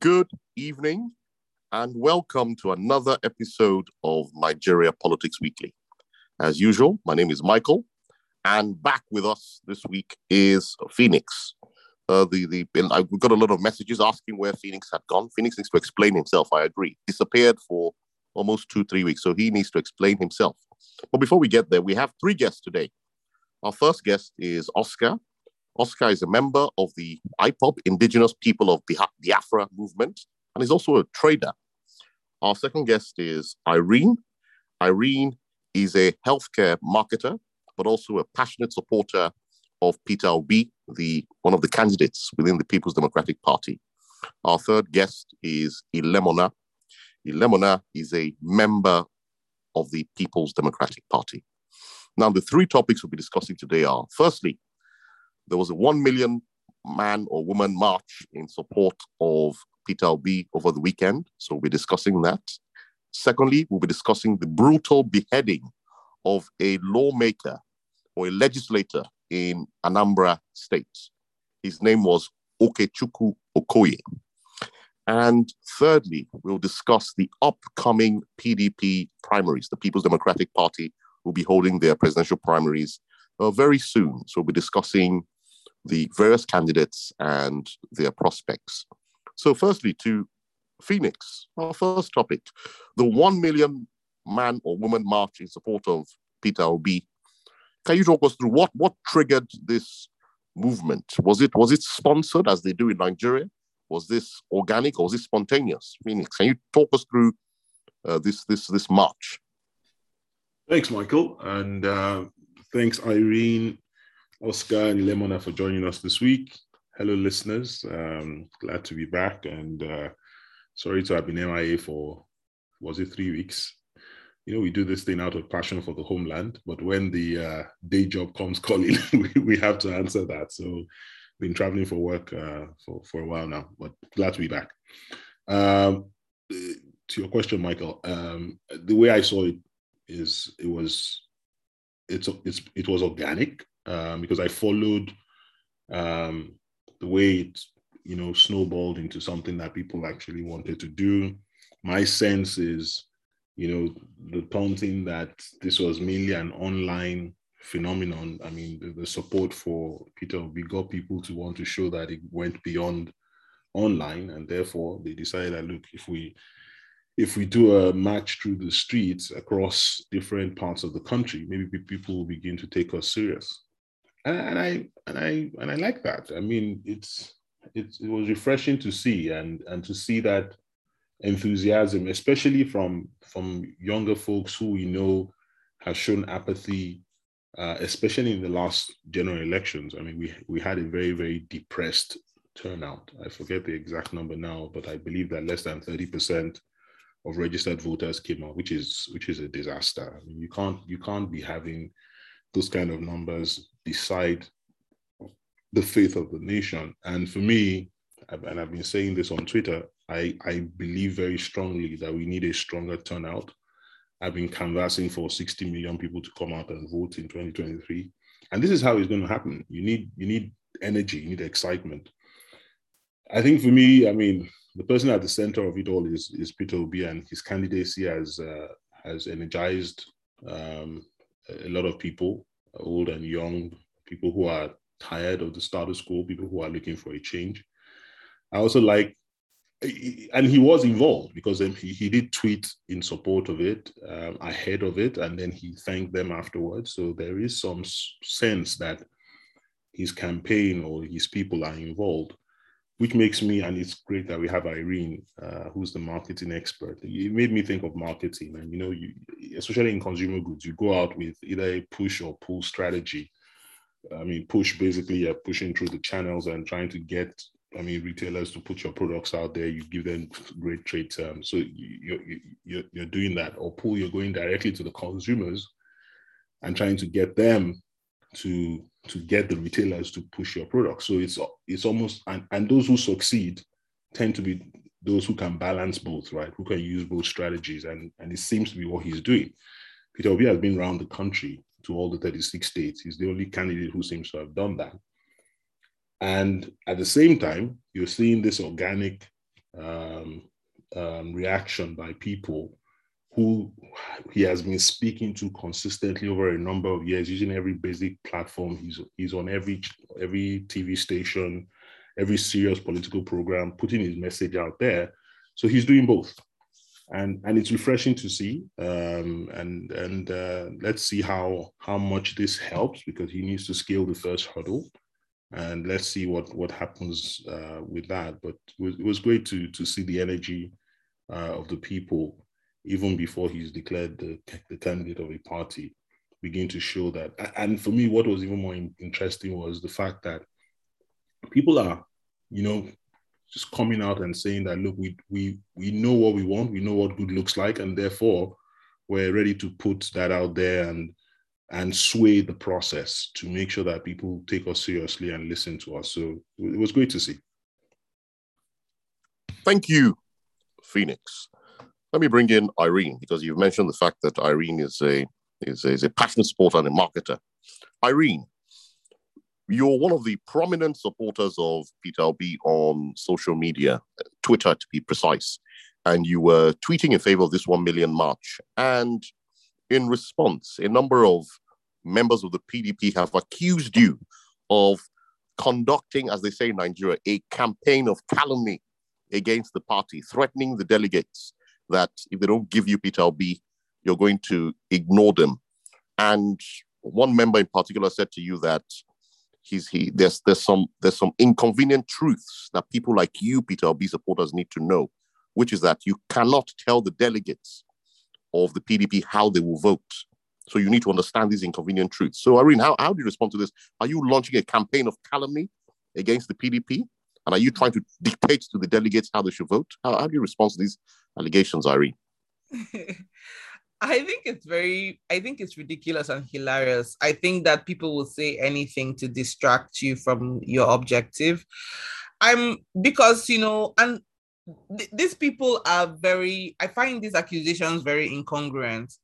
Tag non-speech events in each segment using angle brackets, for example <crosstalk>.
Good evening and welcome to another episode of Nigeria Politics Weekly. As usual, my name is Michael, and back with us this week is Phoenix. Uh, the the I, we got a lot of messages asking where Phoenix had gone. Phoenix needs to explain himself. I agree. Disappeared for almost two three weeks, so he needs to explain himself. But before we get there, we have three guests today. Our first guest is Oscar. Oscar is a member of the IPOB, Indigenous People of Biafra movement, and is also a trader. Our second guest is Irene. Irene is a healthcare marketer, but also a passionate supporter of Peter Obi, the one of the candidates within the People's Democratic Party. Our third guest is Ilemona. Ilemona is a member of the People's Democratic Party. Now, the three topics we'll be discussing today are firstly, there was a 1 million man or woman march in support of Peter Obi over the weekend. So we'll be discussing that. Secondly, we'll be discussing the brutal beheading of a lawmaker or a legislator in Anambra State. His name was Okechukwu Okoye. And thirdly, we'll discuss the upcoming PDP primaries. The People's Democratic Party will be holding their presidential primaries uh, very soon. So we'll be discussing the various candidates and their prospects. So, firstly, to Phoenix, our first topic the 1 million man or woman march in support of Peter Obi. Can you talk us through what, what triggered this movement? Was it, was it sponsored as they do in Nigeria? Was this organic or was it spontaneous? Phoenix, can you talk us through uh, this, this, this march? Thanks, Michael. And uh, thanks, Irene Oscar and Lemona for joining us this week. Hello, listeners. Um, glad to be back and uh, sorry to have been MIA for, was it three weeks? You know, we do this thing out of passion for the homeland, but when the uh, day job comes <laughs> calling, we, have to answer that. So, been traveling for work uh, for, for a while now, but glad to be back. Um, to your question, Michael, um, the way I saw it is it was it's, it's it was organic um, because I followed um, the way it, you know, snowballed into something that people actually wanted to do. My sense is, you know, the taunting that this was mainly an online phenomenon. I mean, the, the support for Peter we got people to want to show that it went beyond online, and therefore they decided that look, if we if we do a match through the streets across different parts of the country, maybe people will begin to take us serious and, I and I and I like that. I mean, it's it's it was refreshing to see and and to see that enthusiasm, especially from from younger folks who we know have shown apathy, uh, especially in the last general elections. I mean, we we had a very very depressed turnout. I forget the exact number now, but I believe that less than thirty percent of registered voters came out, which is which is a disaster. I mean, you can't you can't be having those kind of numbers decide the faith of the nation. And for me, and I've been saying this on Twitter, I, I believe very strongly that we need a stronger turnout. I've been canvassing for 60 million people to come out and vote in 2023. And this is how it's going to happen. You need you need energy, you need excitement. I think for me, I mean, the person at the center of it all is, is Peter Obi, and his candidacy has uh, has energized um, a lot of people, old and young, people who are tired of the status quo, people who are looking for a change. I also like, and he was involved because he, he did tweet in support of it, um, ahead of it, and then he thanked them afterwards. So there is some sense that his campaign or his people are involved which makes me, and it's great that we have Irene, uh, who's the marketing expert. It made me think of marketing, and you know, you, especially in consumer goods, you go out with either a push or pull strategy. I mean, push basically you're pushing through the channels and trying to get, I mean, retailers to put your products out there. You give them great trade terms, so you're you're, you're doing that. Or pull, you're going directly to the consumers and trying to get them to to get the retailers to push your product. So it's it's almost and, and those who succeed tend to be those who can balance both, right? Who can use both strategies. And, and it seems to be what he's doing. Peter Obi has been around the country to all the 36 states. He's the only candidate who seems to have done that. And at the same time, you're seeing this organic um, um, reaction by people who he has been speaking to consistently over a number of years, using every basic platform. He's he's on every every TV station, every serious political program, putting his message out there. So he's doing both, and and it's refreshing to see. Um, and and uh, let's see how how much this helps because he needs to scale the first hurdle, and let's see what what happens uh, with that. But it was, it was great to to see the energy uh, of the people even before he's declared the, the candidate of a party begin to show that. And for me, what was even more interesting was the fact that people are, you know, just coming out and saying that look, we we we know what we want, we know what good looks like, and therefore we're ready to put that out there and and sway the process to make sure that people take us seriously and listen to us. So it was great to see. Thank you, Phoenix. Let me bring in Irene because you've mentioned the fact that Irene is a is a, is a passionate supporter and a marketer. Irene, you're one of the prominent supporters of Peter on social media, Twitter to be precise, and you were tweeting in favor of this 1 million march. And in response, a number of members of the PDP have accused you of conducting, as they say in Nigeria, a campaign of calumny against the party, threatening the delegates that if they don't give you Obi, you're going to ignore them. And one member in particular said to you that he's he there's there's some there's some inconvenient truths that people like you, Obi supporters, need to know, which is that you cannot tell the delegates of the PDP how they will vote. So you need to understand these inconvenient truths. So Irene, how, how do you respond to this? Are you launching a campaign of calumny against the PDP? And are you trying to dictate to the delegates how they should vote? How, how do you respond to these allegations, Irene? <laughs> I think it's very, I think it's ridiculous and hilarious. I think that people will say anything to distract you from your objective. I'm because, you know, and th- these people are very, I find these accusations very incongruent.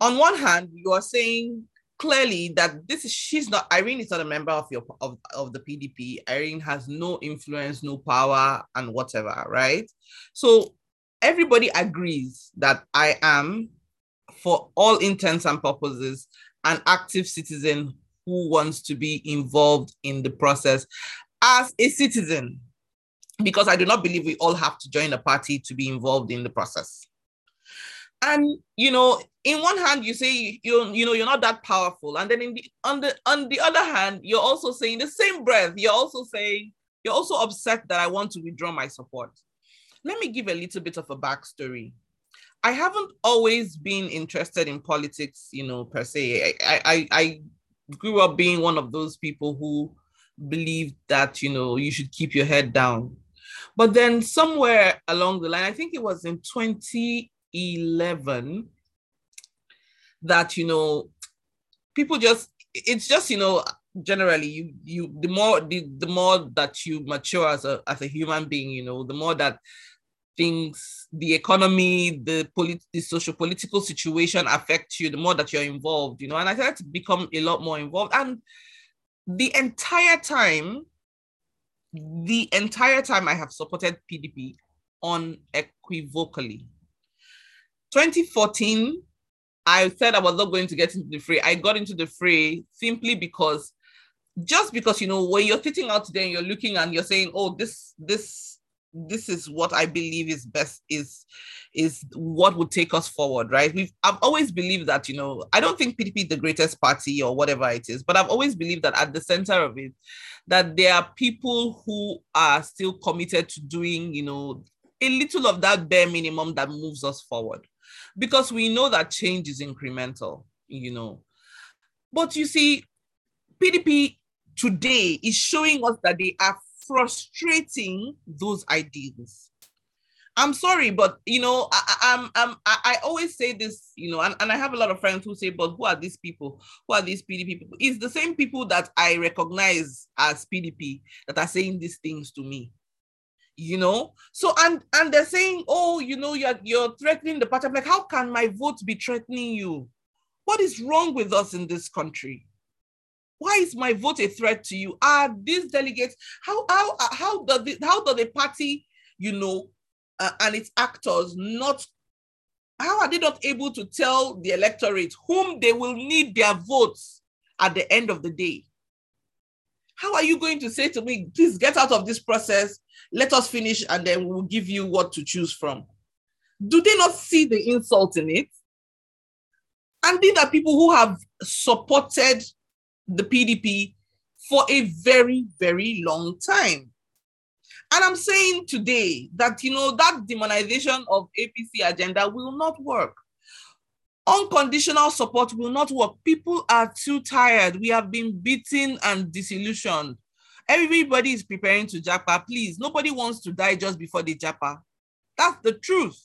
On one hand, you are saying clearly that this is she's not Irene is not a member of your of, of the PDP. Irene has no influence, no power, and whatever, right? So everybody agrees that I am, for all intents and purposes, an active citizen who wants to be involved in the process as a citizen, because I do not believe we all have to join a party to be involved in the process. And you know, in one hand, you say you you know you're not that powerful, and then in the on the on the other hand, you're also saying the same breath. You're also saying you're also upset that I want to withdraw my support let me give a little bit of a backstory. I haven't always been interested in politics, you know, per se. I, I, I grew up being one of those people who believed that, you know, you should keep your head down. But then somewhere along the line, I think it was in 2011 that, you know, people just, it's just, you know, generally you you the more the, the more that you mature as a as a human being you know the more that things, the economy, the polit- the social political situation affects you, the more that you're involved, you know. And I started to become a lot more involved. And the entire time, the entire time I have supported PDP unequivocally. 2014, I said I was not going to get into the fray. I got into the fray simply because just because you know when you're sitting out there and you're looking and you're saying, oh, this this this is what I believe is best is is what would take us forward, right? We've I've always believed that, you know, I don't think PDP is the greatest party or whatever it is, but I've always believed that at the center of it, that there are people who are still committed to doing, you know, a little of that bare minimum that moves us forward. Because we know that change is incremental, you know. But you see, PDP today is showing us that they are frustrating those ideals. I'm sorry, but you know, I, I, am I, I always say this, you know, and, and I have a lot of friends who say, but who are these people? Who are these PDP people? It's the same people that I recognize as PDP that are saying these things to me. You know, so and and they're saying, oh, you know, you're you're threatening the party. I'm like, how can my vote be threatening you? What is wrong with us in this country? why is my vote a threat to you? Are these delegates how how how does the, how does the party you know, uh, and its actors not how are they not able to tell the electorate whom they will need their votes at the end of the day? How are you going to say to me, please get out of this process, let us finish, and then we'll give you what to choose from? Do they not see the insult in it? And these are people who have supported the PDP for a very, very long time. And I'm saying today that, you know, that demonization of APC agenda will not work. Unconditional support will not work. People are too tired. We have been beaten and disillusioned. Everybody is preparing to japa. Please, nobody wants to die just before the japa. That's the truth.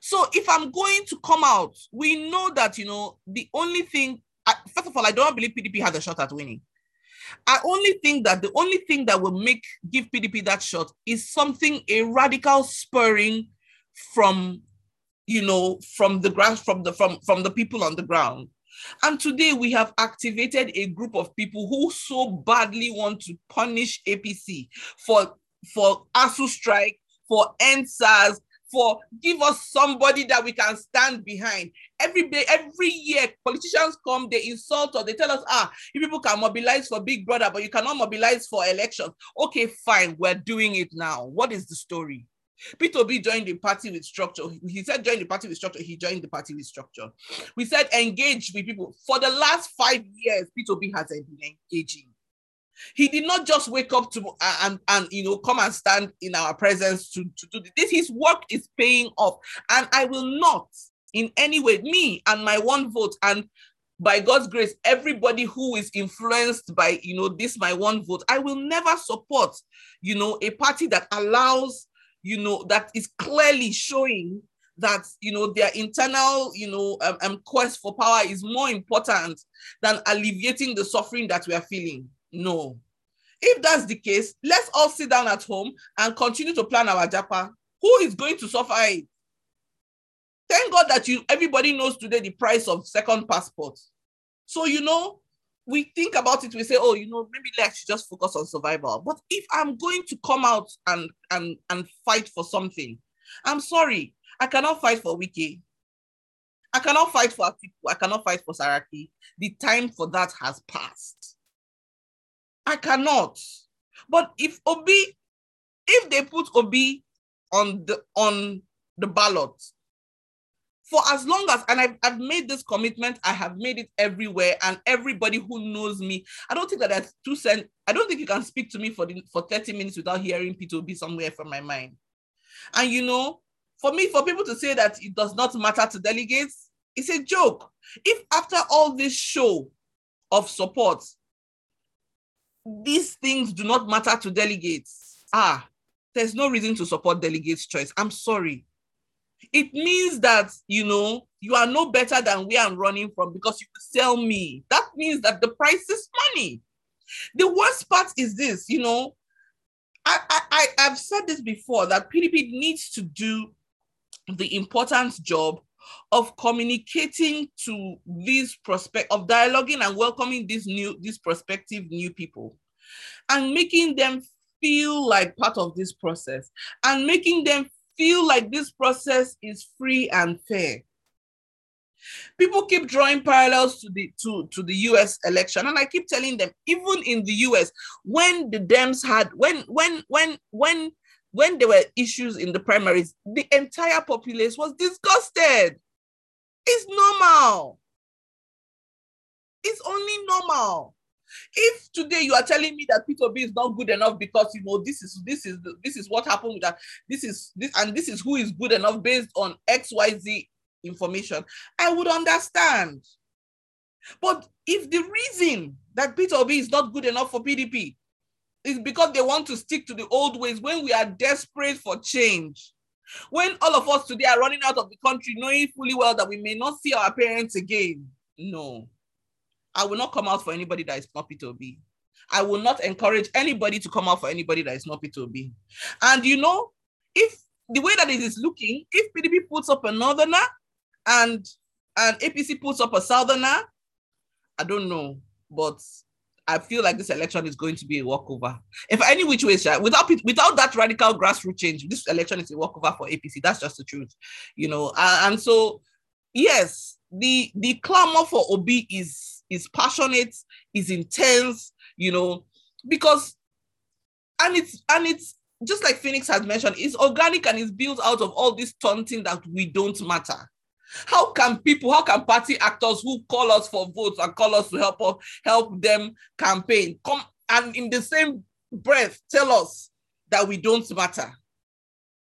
So if I'm going to come out, we know that, you know, the only thing, first of all, I don't believe PDP has a shot at winning. I only think that the only thing that will make give PDP that shot is something a radical spurring from you know from the grass from the from from the people on the ground and today we have activated a group of people who so badly want to punish apc for for ASUU strike for EndSARS for give us somebody that we can stand behind. Every day, every year, politicians come, they insult us, they tell us, ah, you people can mobilize for Big Brother, but you cannot mobilize for elections. Okay, fine, we're doing it now. What is the story? Peter Obi joined the party with structure. He said join the party with structure. He joined the party with structure. We said engage with people. For the last five years, Peter Obi has been engaging. He did not just wake up to uh, and, and you know come and stand in our presence to, to do this. His work is paying off. And I will not in any way, me and my one vote, and by God's grace, everybody who is influenced by you know this my one vote, I will never support you know a party that allows you know that is clearly showing that you know their internal you know um, um, quest for power is more important than alleviating the suffering that we are feeling no. If that's the case, let's all sit down at home and continue to plan our japa. Who is going to suffer it? Thank God that you everybody knows today the price of second passport. So you know, we think about it, we say, oh, you know, maybe let's just focus on survival. But if I'm going to come out and and and fight for something, I'm sorry, I cannot fight for Wike. I cannot fight for Atiku. I cannot fight for Saraki. The time for that has passed. I cannot. But if Obi, if they put Obi on the on the ballot, for as long as and I've, I've made this commitment, I have made it everywhere, and everybody who knows me, I don't think that that's two cent. I don't think you can speak to me for the for 30 minutes without hearing Peter Obi somewhere from my mind. And you know, for me, for people to say that it does not matter to delegates, it's a joke. If after all this show of support, these things do not matter to delegates. Ah, there's no reason to support delegates' choice. I'm sorry. It means that, you know, you are no better than where I'm running from because you sell me. That means that the price is money. The worst part is this, you know, I, I, I've said this before that PDP needs to do the important job of communicating to these prospect of dialoguing and welcoming these new these prospective new people and making them feel like part of this process and making them feel like this process is free and fair people keep drawing parallels to the to, to the US election and I keep telling them even in the US when the Dems had when when when when when there were issues in the primaries, the entire populace was disgusted. It's normal. It's only normal. If today you are telling me that Peter Obi is not good enough because you know this is this is this is what happened with that, this is this and this is who is good enough based on XYZ information, I would understand. But if the reason that Peter Obi is not good enough for PDP is because they want to stick to the old ways when we are desperate for change. When all of us today are running out of the country, knowing fully well that we may not see our parents again. No. I will not come out for anybody that is not Peter Obi. I will not encourage anybody to come out for anybody that is not Peter Obi. And you know, if the way that it is looking, if PDP puts up a northerner and and APC puts up a southerner, I don't know, but I feel like this election is going to be a walkover. If any which way, without without that radical grassroots change, this election is a walkover for APC. That's just the truth, you know. And, so, yes, the the clamor for Obi is is passionate, is intense, you know, because and it's and it's just like Phoenix has mentioned, it's organic and it's built out of all this taunting that we don't matter. How can people, how can party actors who call us for votes and call us to help us help them campaign come and in the same breath tell us that we don't matter?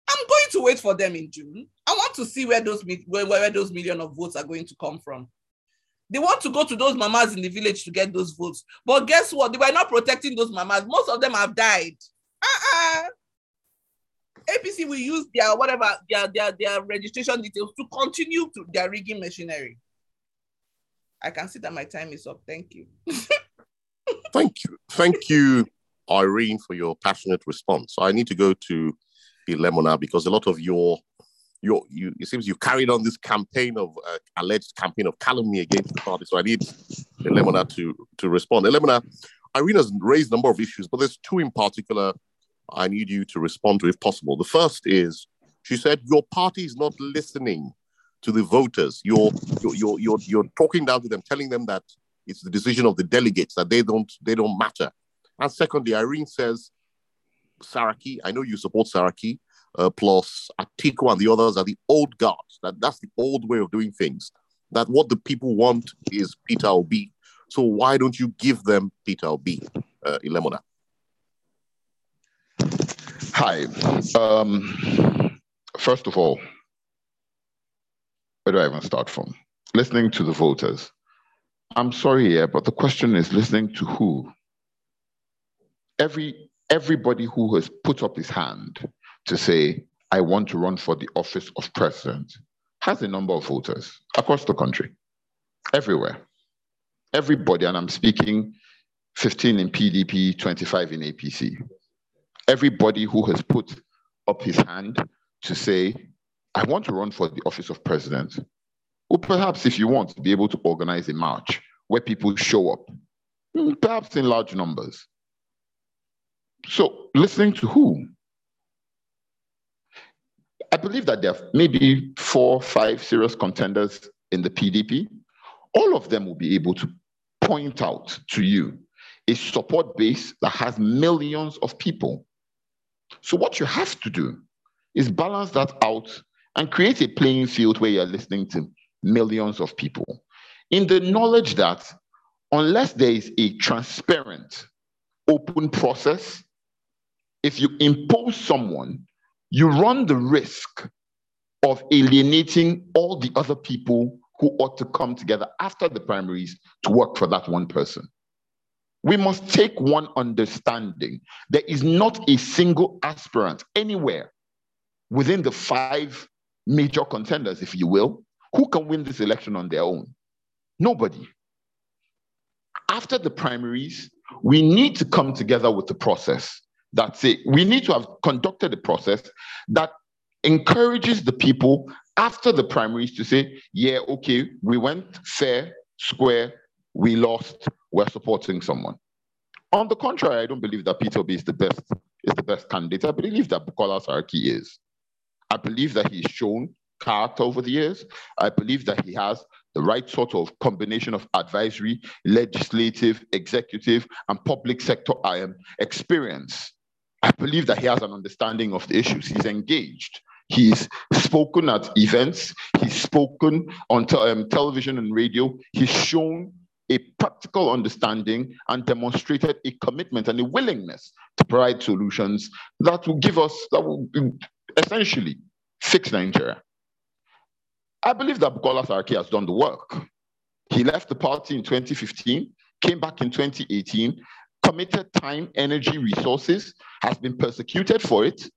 I'm going to wait for them in June. I want to see where those where, where those million of votes are going to come from. They want to go to those mamas in the village to get those votes. But guess what? They were not protecting those mamas. Most of them have died. Uh-uh. APC will use their whatever their their their registration details to continue to their rigging machinery. I can see that my time is up. Thank you. <laughs> Thank you. Thank you, Irene, for your passionate response. I need to go to Ilemona because a lot of your your you it seems you carried on this campaign of uh, alleged campaign of calumny against the party. So I need Ilemona to to respond. Ilemona, Irene has raised a number of issues, but there's two in particular I need you to respond to if possible. The first is she said, Your party is not listening to the voters. You're, you're, you're, you're, you're talking down to them, telling them that it's the decision of the delegates, that they don't, they don't matter. And secondly, Irene says, Saraki, I know you support Saraki, uh, plus Atiku and the others are the old guards. That that's the old way of doing things. That what the people want is Peter Obi. So why don't you give them Peter Obi, uh, Ilemona? Hi. Um, first of all, where do I even start from? Listening to the voters. I'm sorry, yeah, but the question is listening to who? Every everybody who has put up his hand to say, I want to run for the office of president, has a number of voters across the country, everywhere. Everybody, and I'm speaking 15 in PDP, 25 in APC everybody who has put up his hand to say, I want to run for the office of president, or perhaps if you want to be able to organize a march where people show up, perhaps in large numbers. So, listening to who? I believe that there are maybe four, five serious contenders in the PDP. All of them will be able to point out to you a support base that has millions of people so, what you have to do is balance that out and create a playing field where you're listening to millions of people in the knowledge that unless there is a transparent, open process, if you impose someone, you run the risk of alienating all the other people who ought to come together after the primaries to work for that one person. We must take one understanding. There is not a single aspirant anywhere within the five major contenders, if you will, who can win this election on their own. Nobody. After the primaries, we need to come together with the process. That's it. We need to have conducted a process that encourages the people after the primaries to say, yeah, okay, we went fair, square, we lost, we're supporting someone. On the contrary, I don't believe that Peter Obi is the best is the best candidate. I believe that Bukola Saraki is. I believe that he's shown character over the years. I believe that he has the right sort of combination of advisory, legislative, executive, and public sector um, experience. I believe that he has an understanding of the issues. He's engaged. He's spoken at events. He's spoken on te- um, television and radio. He's shown a practical understanding and demonstrated a commitment and a willingness to provide solutions that will give us, that will essentially fix Nigeria. I believe that Bukola Saraki has done the work. He left the party in 2015, came back in 2018, committed time, energy, resources, has been persecuted for it.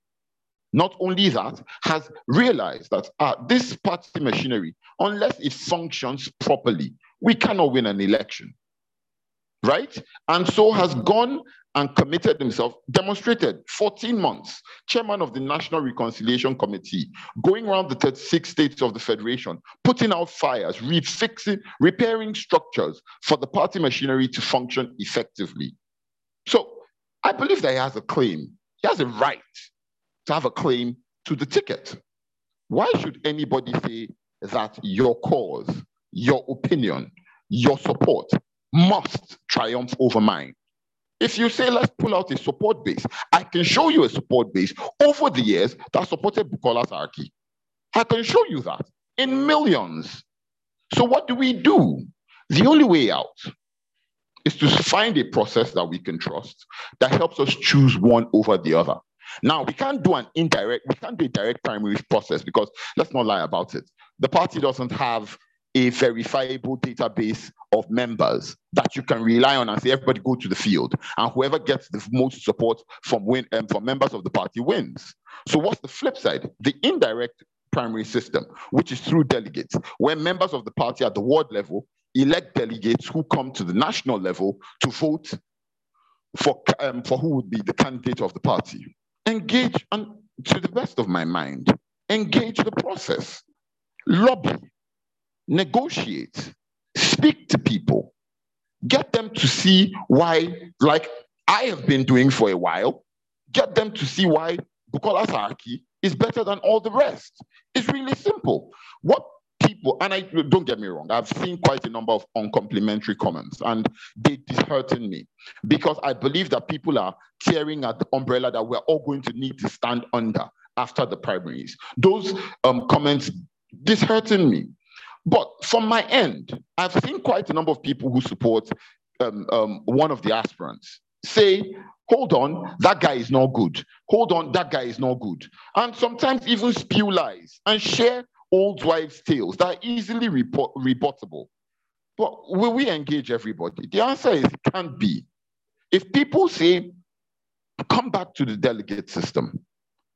Not only that, has realized that uh, this party machinery, unless it functions properly, we cannot win an election. Right? And so has gone and committed himself, demonstrated 14 months, chairman of the National Reconciliation Committee, going around the 36 states of the Federation, putting out fires, refixing, repairing structures for the party machinery to function effectively. So I believe that he has a claim. He has a right to have a claim to the ticket. Why should anybody say that your cause, your opinion, your support must triumph over mine? If you say, let's pull out a support base, I can show you a support base over the years that supported Bukola Saraki. I can show you that in millions. So, what do we do? The only way out is to find a process that we can trust that helps us choose one over the other. Now, we can't do an indirect, we can't do a direct primary process because let's not lie about it. The party doesn't have a verifiable database of members that you can rely on and say everybody go to the field and whoever gets the most support from win um, from members of the party wins so what's the flip side the indirect primary system which is through delegates where members of the party at the ward level elect delegates who come to the national level to vote for um, for who would be the candidate of the party. Engage and to the best of my mind engage the process. Lobby. Negotiate, speak to people, get them to see why, like I have been doing for a while, get them to see why Bukola Saraki is better than all the rest. It's really simple. What people, and I don't get me wrong, I've seen quite a number of uncomplimentary comments, and they dishearten me because I believe that people are tearing at the umbrella that we're all going to need to stand under after the primaries. Those um, comments dishearten me but from my end, I've seen quite a number of people who support um, um, one of the aspirants say, hold on, that guy is not good. Hold on, that guy is not good. And sometimes even spew lies and share old wives' tales that are easily rebuttable. But will we engage everybody? The answer is it can't be. If people say, come back to the delegate system,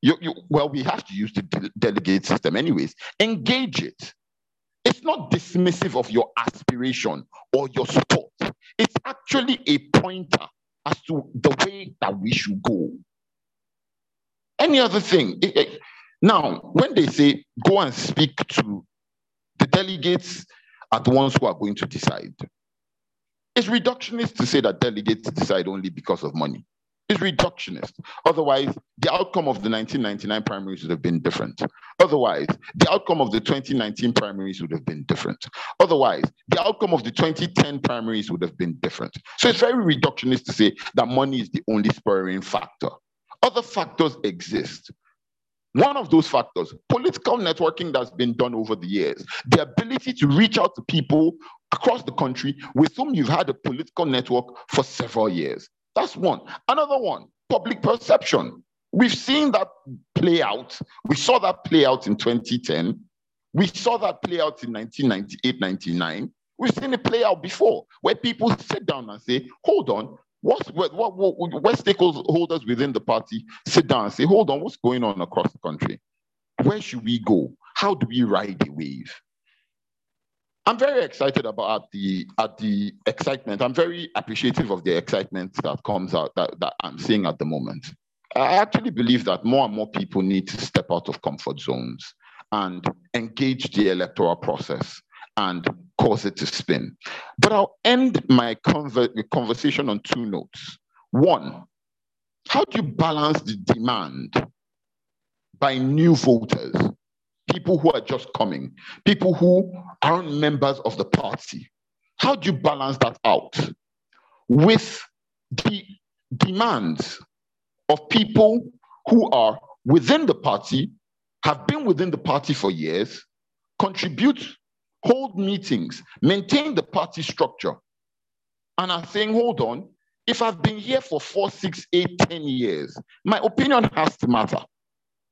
you, you, well, we have to use the de- delegate system anyways. Engage it. It's not dismissive of your aspiration or your support. It's actually a pointer as to the way that we should go. Any other thing? It, it, now, when they say go and speak to the delegates at once who are going to decide, it's reductionist to say that delegates decide only because of money It's reductionist. Otherwise, the outcome of the 1999 primaries would have been different. Otherwise, the outcome of the 2019 primaries would have been different. Otherwise, the outcome of the 2010 primaries would have been different. So it's very reductionist to say that money is the only spurring factor. Other factors exist. One of those factors, political networking that's been done over the years, the ability to reach out to people across the country with whom you've had a political network for several years. That's one. Another one, public perception. We've seen that play out. We saw that play out in 2010. We saw that play out in 1998, 99. We've seen it play out before, where people sit down and say, hold on, what, what, what, what stakeholders within the party sit down and say, hold on, what's going on across the country? Where should we go? How do we ride the wave? I'm very excited about the at the excitement. I'm very appreciative of the excitement that comes out that, that I'm seeing at the moment. I actually believe that more and more people need to step out of comfort zones and engage the electoral process and cause it to spin. But I'll end my conver- conversation on two notes. One, how do you balance the demand by new voters people who are just coming, people who aren't members of the party. How do you balance that out with the demands of people who are within the party, have been within the party for years, contribute, hold meetings, maintain the party structure, and I'm saying, hold on, if I've been here for four, six, eight, ten years, my opinion has to matter.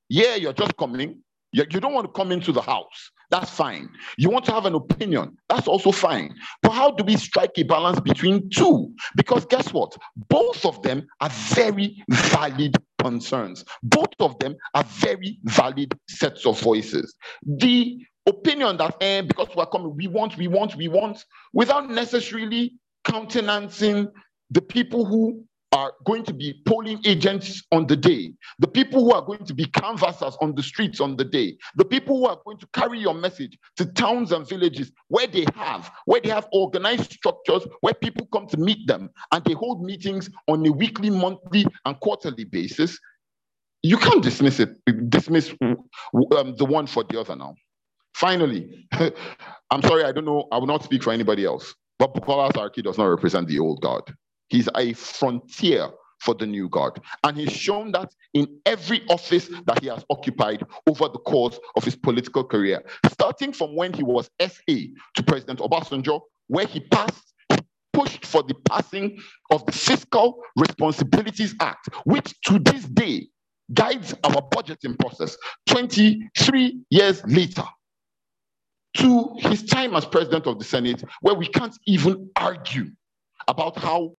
Yeah, you're just coming, you, don't want to come into the house. That's fine. You want to have an opinion. That's also fine. But how do we strike a balance between two? Because guess what? Both of them are very valid concerns. Both of them are very valid sets of voices. The opinion that eh, because we're coming, we want, we want, we want, without necessarily countenancing the people who are going to be polling agents on the day, the people who are going to be canvassers on the streets on the day, the people who are going to carry your message to towns and villages where they have, where they have organized structures where people come to meet them and they hold meetings on a weekly, monthly, and quarterly basis. You can't dismiss it, dismiss um, the one for the other now. Finally, <laughs> I'm sorry, I don't know, I will not speak for anybody else, but Bukola Saraki does not represent the old God. He's a frontier for the new God. And he's shown that in every office that he has occupied over the course of his political career, starting from when he was SA to President Obasanjo, where he passed, pushed for the passing of the Fiscal Responsibilities Act, which to this day guides our budgeting process 23 years later. To his time as president of the Senate, where we can't even argue about how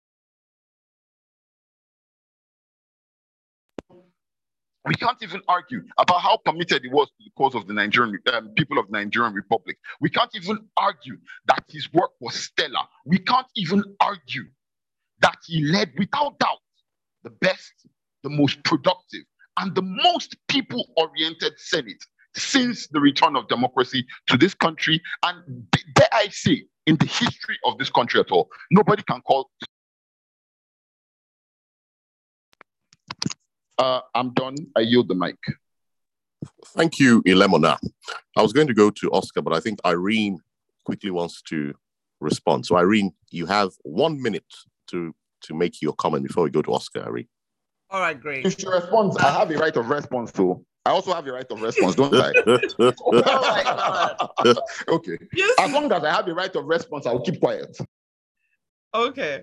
we can't even argue about how committed he was to the cause of the Nigerian um, people of the Nigerian Republic. We can't even argue that his work was stellar. We can't even argue that he led, without doubt, the best, the most productive, and the most people-oriented Senate since the return of democracy to this country, and dare I say, in the history of this country at all. Nobody can call Uh, I'm done. I yield the mic. Thank you, Ilemona. I was going to go to Oscar, but I think Irene quickly wants to respond. So, Irene, you have one minute to to make your comment before we go to Oscar, Irene. All right, great. If she responds, I have a right of response too. I also have a right of response, don't I? oh my God. okay. Yes. As long as I have a right of response, I'll keep quiet. Okay.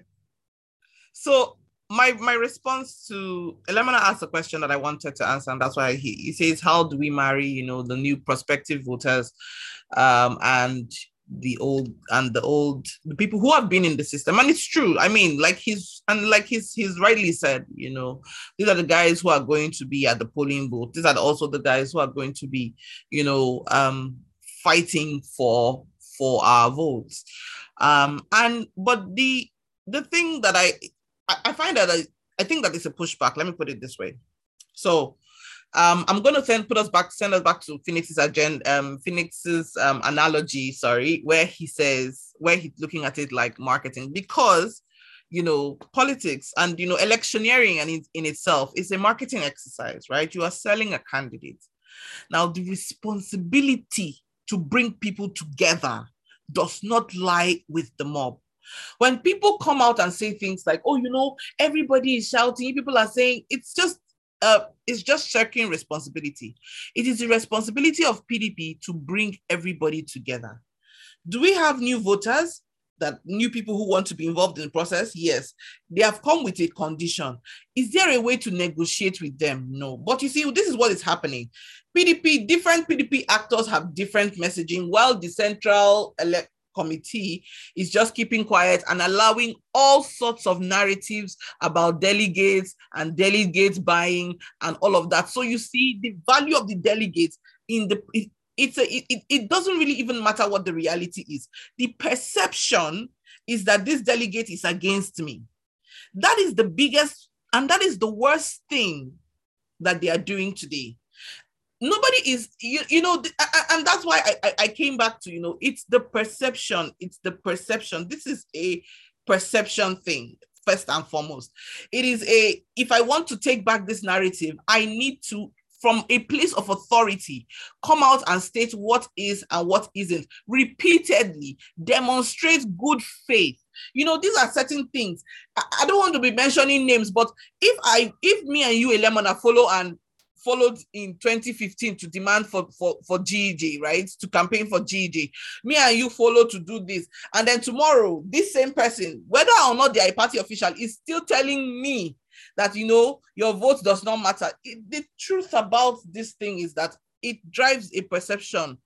So my my response to Ilemona asked a question that I wanted to answer, and that's why he, he says, How do we marry, you know, the new prospective voters um and the old and the old the people who have been in the system? And it's true. I mean, like he's and like he's he's rightly said, you know, these are the guys who are going to be at the polling booth. These are also the guys who are going to be, you know, um fighting for for our votes. Um and but the the thing that I I, find that I, I think that it's a pushback. Let me put it this way. So um, I'm going to send put us back, send us back to Phoenix's agenda, um, Phoenix's um, analogy, sorry, where he says, where he's looking at it like marketing, because you know, politics and you know, electioneering and in, in itself is a marketing exercise, right? You are selling a candidate. Now, the responsibility to bring people together does not lie with the mob. When people come out and say things like, oh, you know, everybody is shouting, people are saying it's just uh, it's just shirking responsibility. It is the responsibility of PDP to bring everybody together. Do we have new voters? That new people who want to be involved in the process? Yes. They have come with a condition. Is there a way to negotiate with them? No. But you see, this is what is happening. PDP, different PDP actors have different messaging, while the central elect committee is just keeping quiet and allowing all sorts of narratives about delegates and delegates buying and all of that. So you see the value of the delegates in the it, it's a it, it doesn't really even matter what the reality is. The perception is that this delegate is against me. That is the biggest and that is the worst thing that they are doing today nobody is you, you know and that's why I, I came back to you know it's the perception it's the perception. This is a perception thing first and foremost. It is a if i want to take back this narrative i need to from a place of authority come out and state what is and what isn't. Repeatedly demonstrate good faith. You know these are certain things. I, I, don't want to be mentioning names but if i if me and you Ilemona follow and followed in 2015 to demand for, for, for GEJ, right? To campaign for GEJ. Me and you follow to do this. And then tomorrow, this same person, whether or not they are a party official, is still telling me that, you know, your vote does not matter. It, the truth about this thing is that it drives a perception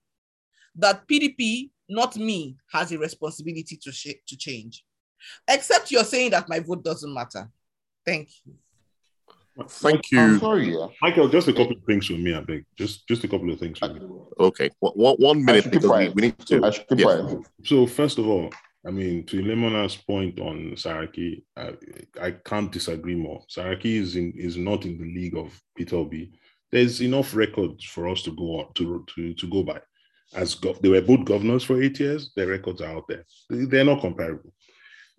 that PDP, not me, has a responsibility to, sh- to change. Except you're saying that my vote doesn't matter. Thank you. Thank you. I'm sorry, yeah. Michael, just a couple of things from me, I beg. Just just a couple of things from me. Okay, one, one minute should because we, we need to. I should keep yeah. So first of all, I mean, to Lemona's point on Saraki, I, I can't disagree more. Saraki is in, is not in the league of Peter Obi. There's enough records for us to go on to to, to go by. As gov- they were both governors for eight years, their records are out there. They're not comparable.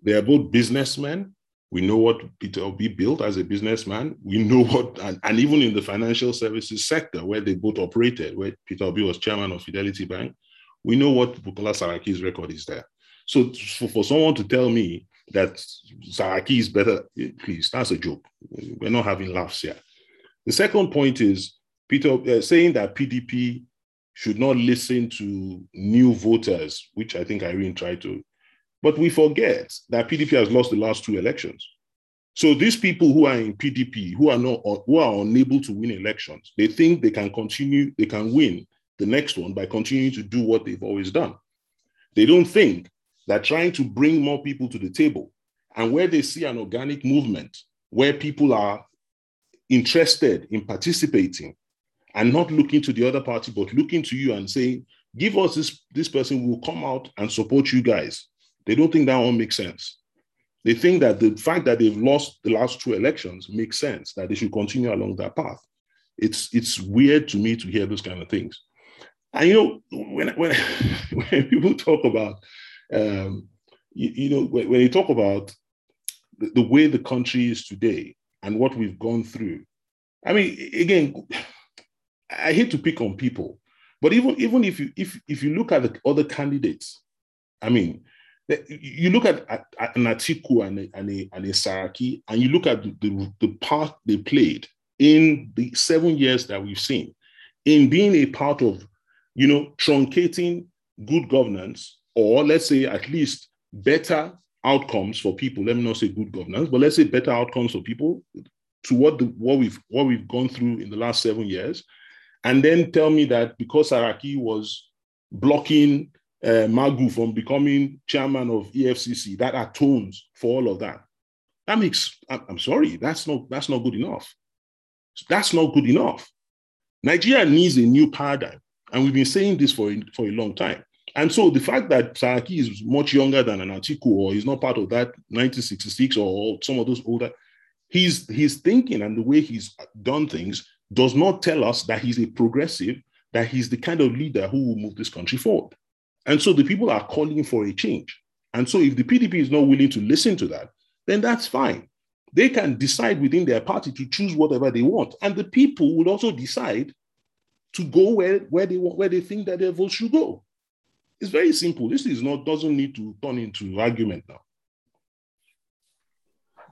They are both businessmen. We know what Peter Obi built as a businessman. We know what, and, and even in the financial services sector where they both operated, where Peter Obi was chairman of Fidelity Bank, we know what Bukola Saraki's record is there. So for, someone to tell me that Saraki is better, please, that's a joke. We're not having laughs here. The second point is Peter uh, saying that PDP should not listen to new voters, which I think Irene tried to. But we forget that PDP has lost the last two elections. So these people who are in PDP, who are not, who are unable to win elections, they think they can continue, they can win the next one by continuing to do what they've always done. They don't think that trying to bring more people to the table and where they see an organic movement where people are interested in participating and not looking to the other party, but looking to you and saying, give us this, this person will come out and support you guys. They don't think that one makes sense. They think that the fact that they've lost the last two elections makes sense, that they should continue along that path. It's, it's weird to me to hear those kind of things. And you know, when, when, <laughs> when people talk about um, you, you, know, when, when, you talk about the, the way the country is today and what we've gone through, I mean, again, I hate to pick on people, but even even if you if if you look at the other candidates, I mean, you look at, at, at an Atiku and a, and, a, and a Saraki, and you look at the, the, part they played in the seven years that we've seen in being a part of, you know, truncating good governance or let's say at least better outcomes for people. Let me not say good governance, but let's say better outcomes for people to what the what we've what we've gone through in the last seven years, and then tell me that because Saraki was blocking uh, Magu from becoming chairman of EFCC, that atones for all of that. That makes I'm sorry, that's not that's not good enough. That's not good enough. Nigeria needs a new paradigm, and we've been saying this for for a long time. And so the fact that Saraki is much younger than an Atiku or he's not part of that 1966 or some of those older, his, his thinking and the way he's done things does not tell us that he's a progressive, that he's the kind of leader who will move this country forward. And so the people are calling for a change. And so if the PDP is not willing to listen to that, then that's fine. They can decide within their party to choose whatever they want. And the people will also decide to go where, where they want, where they think that their votes should go. It's very simple. This is not doesn't need to turn into argument now.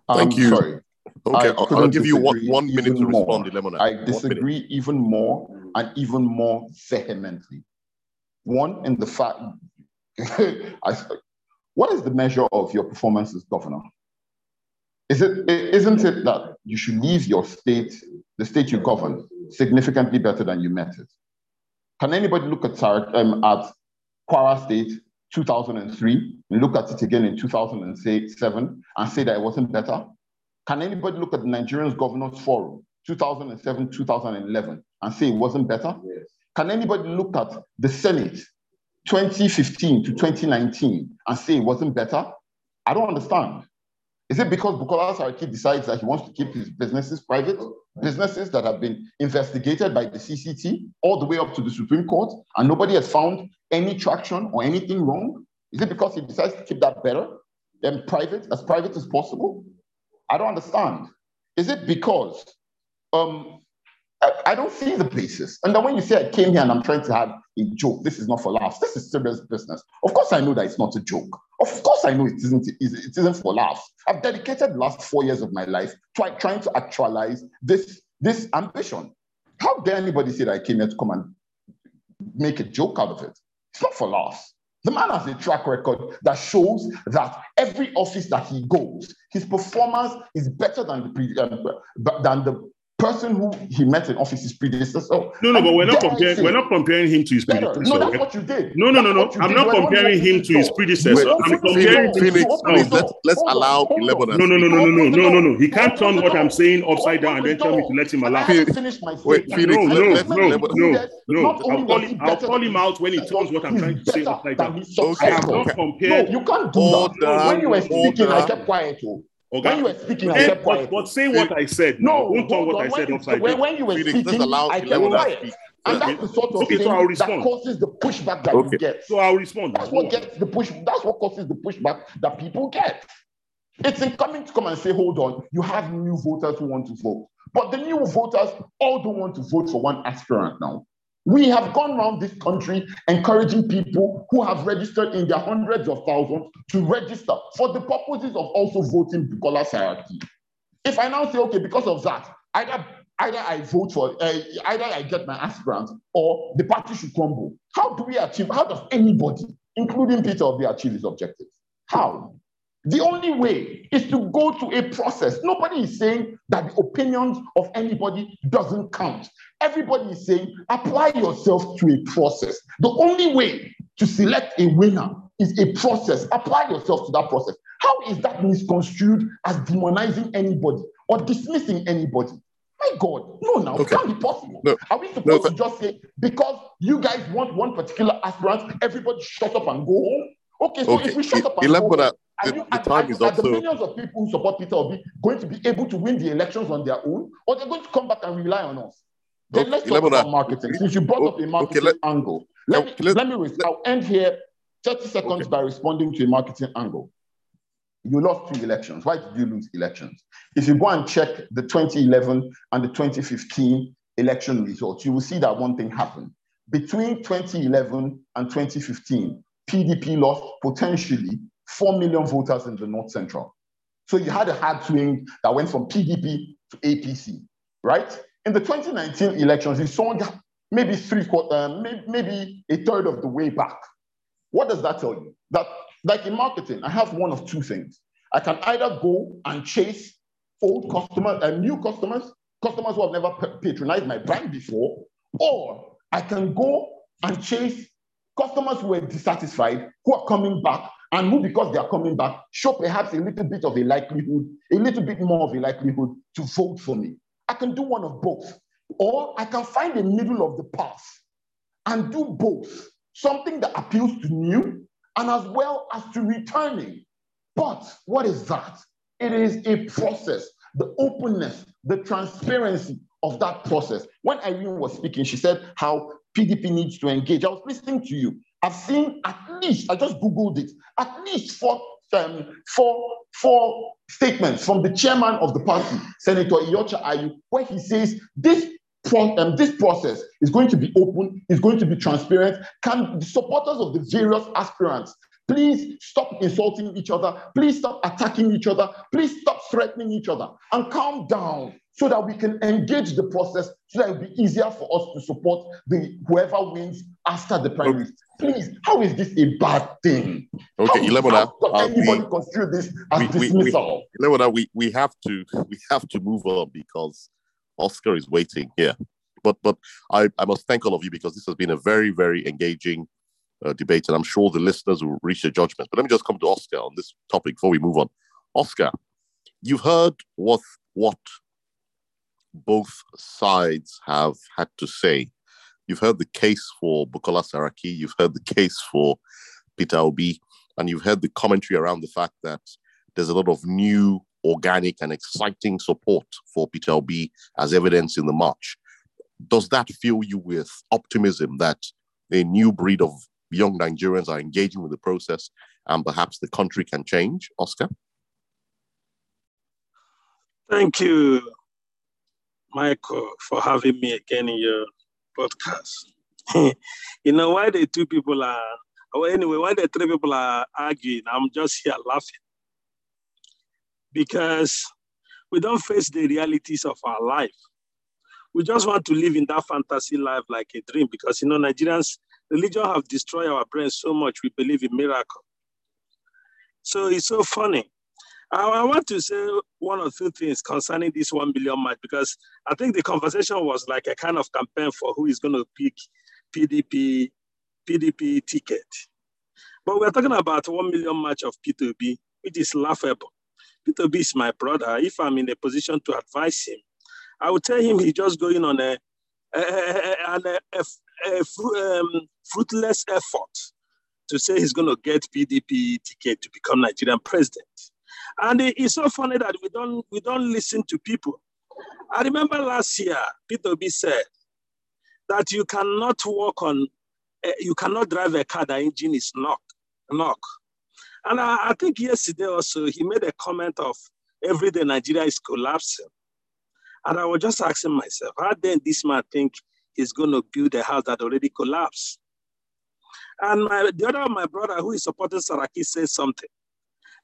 Um, Thank you. Sorry. Okay, I'll, I'll give you one, one minute to respond, Lemon. I disagree even more and even more vehemently. One, in the fact, <laughs> I, what is the measure of your performance as governor? Is it, isn't it that you should leave your state, the state you govern, significantly better than you met it? Can anybody look at, um, at Kwara State 2003 and look at it again in 2007 and say that it wasn't better? Can anybody look at the Nigerian Governors Forum 2007 2011 and say it wasn't better? Yes. Can anybody look at the Senate 2015 to 2019 and say it wasn't better? I don't understand. Is it because Bukola Saraki decides that he wants to keep his businesses private? Businesses that have been investigated by the CCT all the way up to the Supreme Court, and nobody has found any traction or anything wrong? Is it because he decides to keep that better than private, as private as possible? I don't understand. Is it because um, I, I, don't see the basis. And then when you say I came here and I'm trying to have a joke, this is not for laughs. This is serious business. Of course, I know that it's not a joke. Of course, I know it isn't. It isn't for laughs. I've dedicated the last four years of my life try, trying to actualize this this ambition. How dare anybody say that I came here to come and make a joke out of it? It's not for laughs. The man has a track record that shows that every office that he goes, his performance is better than the, um, than the person who he met in office is predecessor. No, no, but we're not comparing. We're not comparing him to his predecessor. No, that's what you did. No, no, no, no. I'm not comparing him to his predecessor. I'm comparing Phoenix. Let's allow Lebanon. No, no, no, no, no, no, no, no. He can't turn what I'm saying upside down and then tell me to let him allow. Wait, Phoenix. No, no, no, no, no. I'll call him. I'll call him out when he turns what I'm trying to say upside down. Okay, I have not compared. No, you can't do that. When you were speaking, I kept quiet. Oh. Okay. When you were speaking, I quiet. But, but say what I said. No, don't turn what I said upside down. When you were speaking, I kept quiet. And that's the sort of okay, thing so that causes the pushback that Okay. you get. So I'll respond. That's what gets the push. That's what causes the pushback that people get. It's incoming to come and say, hold on, you have new voters who want to vote. But the new voters all don't want to vote for one aspirant now. We have gone around this country encouraging people who have registered in their hundreds of thousands to register for the purposes of also voting Bukola Saraki. If I now say, okay, because of that, either either I vote for, uh, either I get my aspirant or the party should crumble. How do we achieve? How does anybody, including Peter Obi, achieve his objectives? How? The only way is to go to a process. Nobody is saying that the opinions of anybody doesn't count. Everybody is saying apply yourself to a process. The only way to select a winner is a process. Apply yourself to that process. How is that misconstrued as demonizing anybody or dismissing anybody? My God, no, now it can't be possible. No. Are we supposed No, to just say because you guys want one particular aspirant, everybody shut up and go home? Okay, so Okay. if we shut up and go home, are, the- you, the time are- is are up, the so- millions of people who support Peter Obi going to be able to win the elections on their own, or they're going to come back and rely on us? Then Okay, let's talk about marketing. Since you brought up a okay, marketing let- angle, let me let- let me. res- I'll end here. Thirty seconds Okay. by responding to a marketing angle. You lost two elections. Why did you lose elections? If you go and check the 2011 and the 2015 election results, you will see that one thing happened. Between 2011 and 2015, PDP lost potentially 4 million voters in the North Central. So you had a hard swing that went from PDP to APC, right? In the 2019 elections, you saw maybe three quarter, uh, maybe, maybe a third of the way back. What does that tell you? That, like in marketing, I have one of two things. I can either go and chase old customers and new customers, customers who have never patronized my brand before, or I can go and chase customers who are dissatisfied, who are coming back, and who, because they are coming back, show perhaps a little bit of a likelihood, a little bit more of a likelihood to vote for me. I can do one of both. Or I can find the middle of the path and do both. Something that appeals to new and as well as to returning. But what is that? It is a process, the openness, the transparency of that process. When Irene was speaking, she said how PDP needs to engage. I was listening to you. I've seen at least, I just Googled it, at least um, four, four statements from the chairman of the party, Senator Iyorchia Ayu, where he says this um, this process is going to be open, is going to be transparent. Can the supporters of the various aspirants please stop insulting each other? Please stop attacking each other. Please stop threatening each other and calm down so that we can engage the process so that it'll be easier for us to support the whoever wins after the primaries. Please, how is this a bad thing? Okay, Ilemona, how does uh, anybody we- construe this as we- we- we- dismissal? We, we have to we have to move on because Oscar is waiting here. But but I, I must thank all of you because this has been a very very engaging uh, debate, and I'm sure the listeners will reach their judgment. But let me just come to Oscar on this topic before we move on. Oscar, you've heard what what both sides have had to say. You've heard the case for Bukola Saraki. You've heard the case for Peter Obi, and you've heard the commentary around the fact that there's a lot of new, organic, and exciting support for Peter Obi, as evidenced in the march. Does that fill you with optimism that a new breed of young Nigerians are engaging with the process and perhaps the country can change, Oscar? Thank you, Michael, for having me again in your podcast. <laughs> you know, why the two people are, well, anyway, why the three people are arguing, I'm just here laughing. Because we don't face the realities of our life. We just want to live in that fantasy life like a dream because, you know, Nigerians, religion have destroyed our brains so much, we believe in miracle. So it's so funny. I, want to say one or two things concerning this one billion match because I think the conversation was like a kind of campaign for who is going to pick PDP PDP ticket. But we're talking about one million match of Peter Obi, which is laughable. Peter Obi is my brother. If I'm in a position to advise him, I would tell him he's just going on a, a, a, a, a um, fruitless effort to say he's going to get PDP ticket to become Nigerian president. And it's so funny that we don't we don't listen to people. I remember last year, Peter Obi said that you cannot walk on, uh, you cannot drive a car, the engine is knock, knock. And I, I think yesterday also he made a comment of every day Nigeria is collapsing. And I was just asking myself, how then this man think he's going to build a house that already collapsed? And my, the other my brother who is supporting Saraki says something.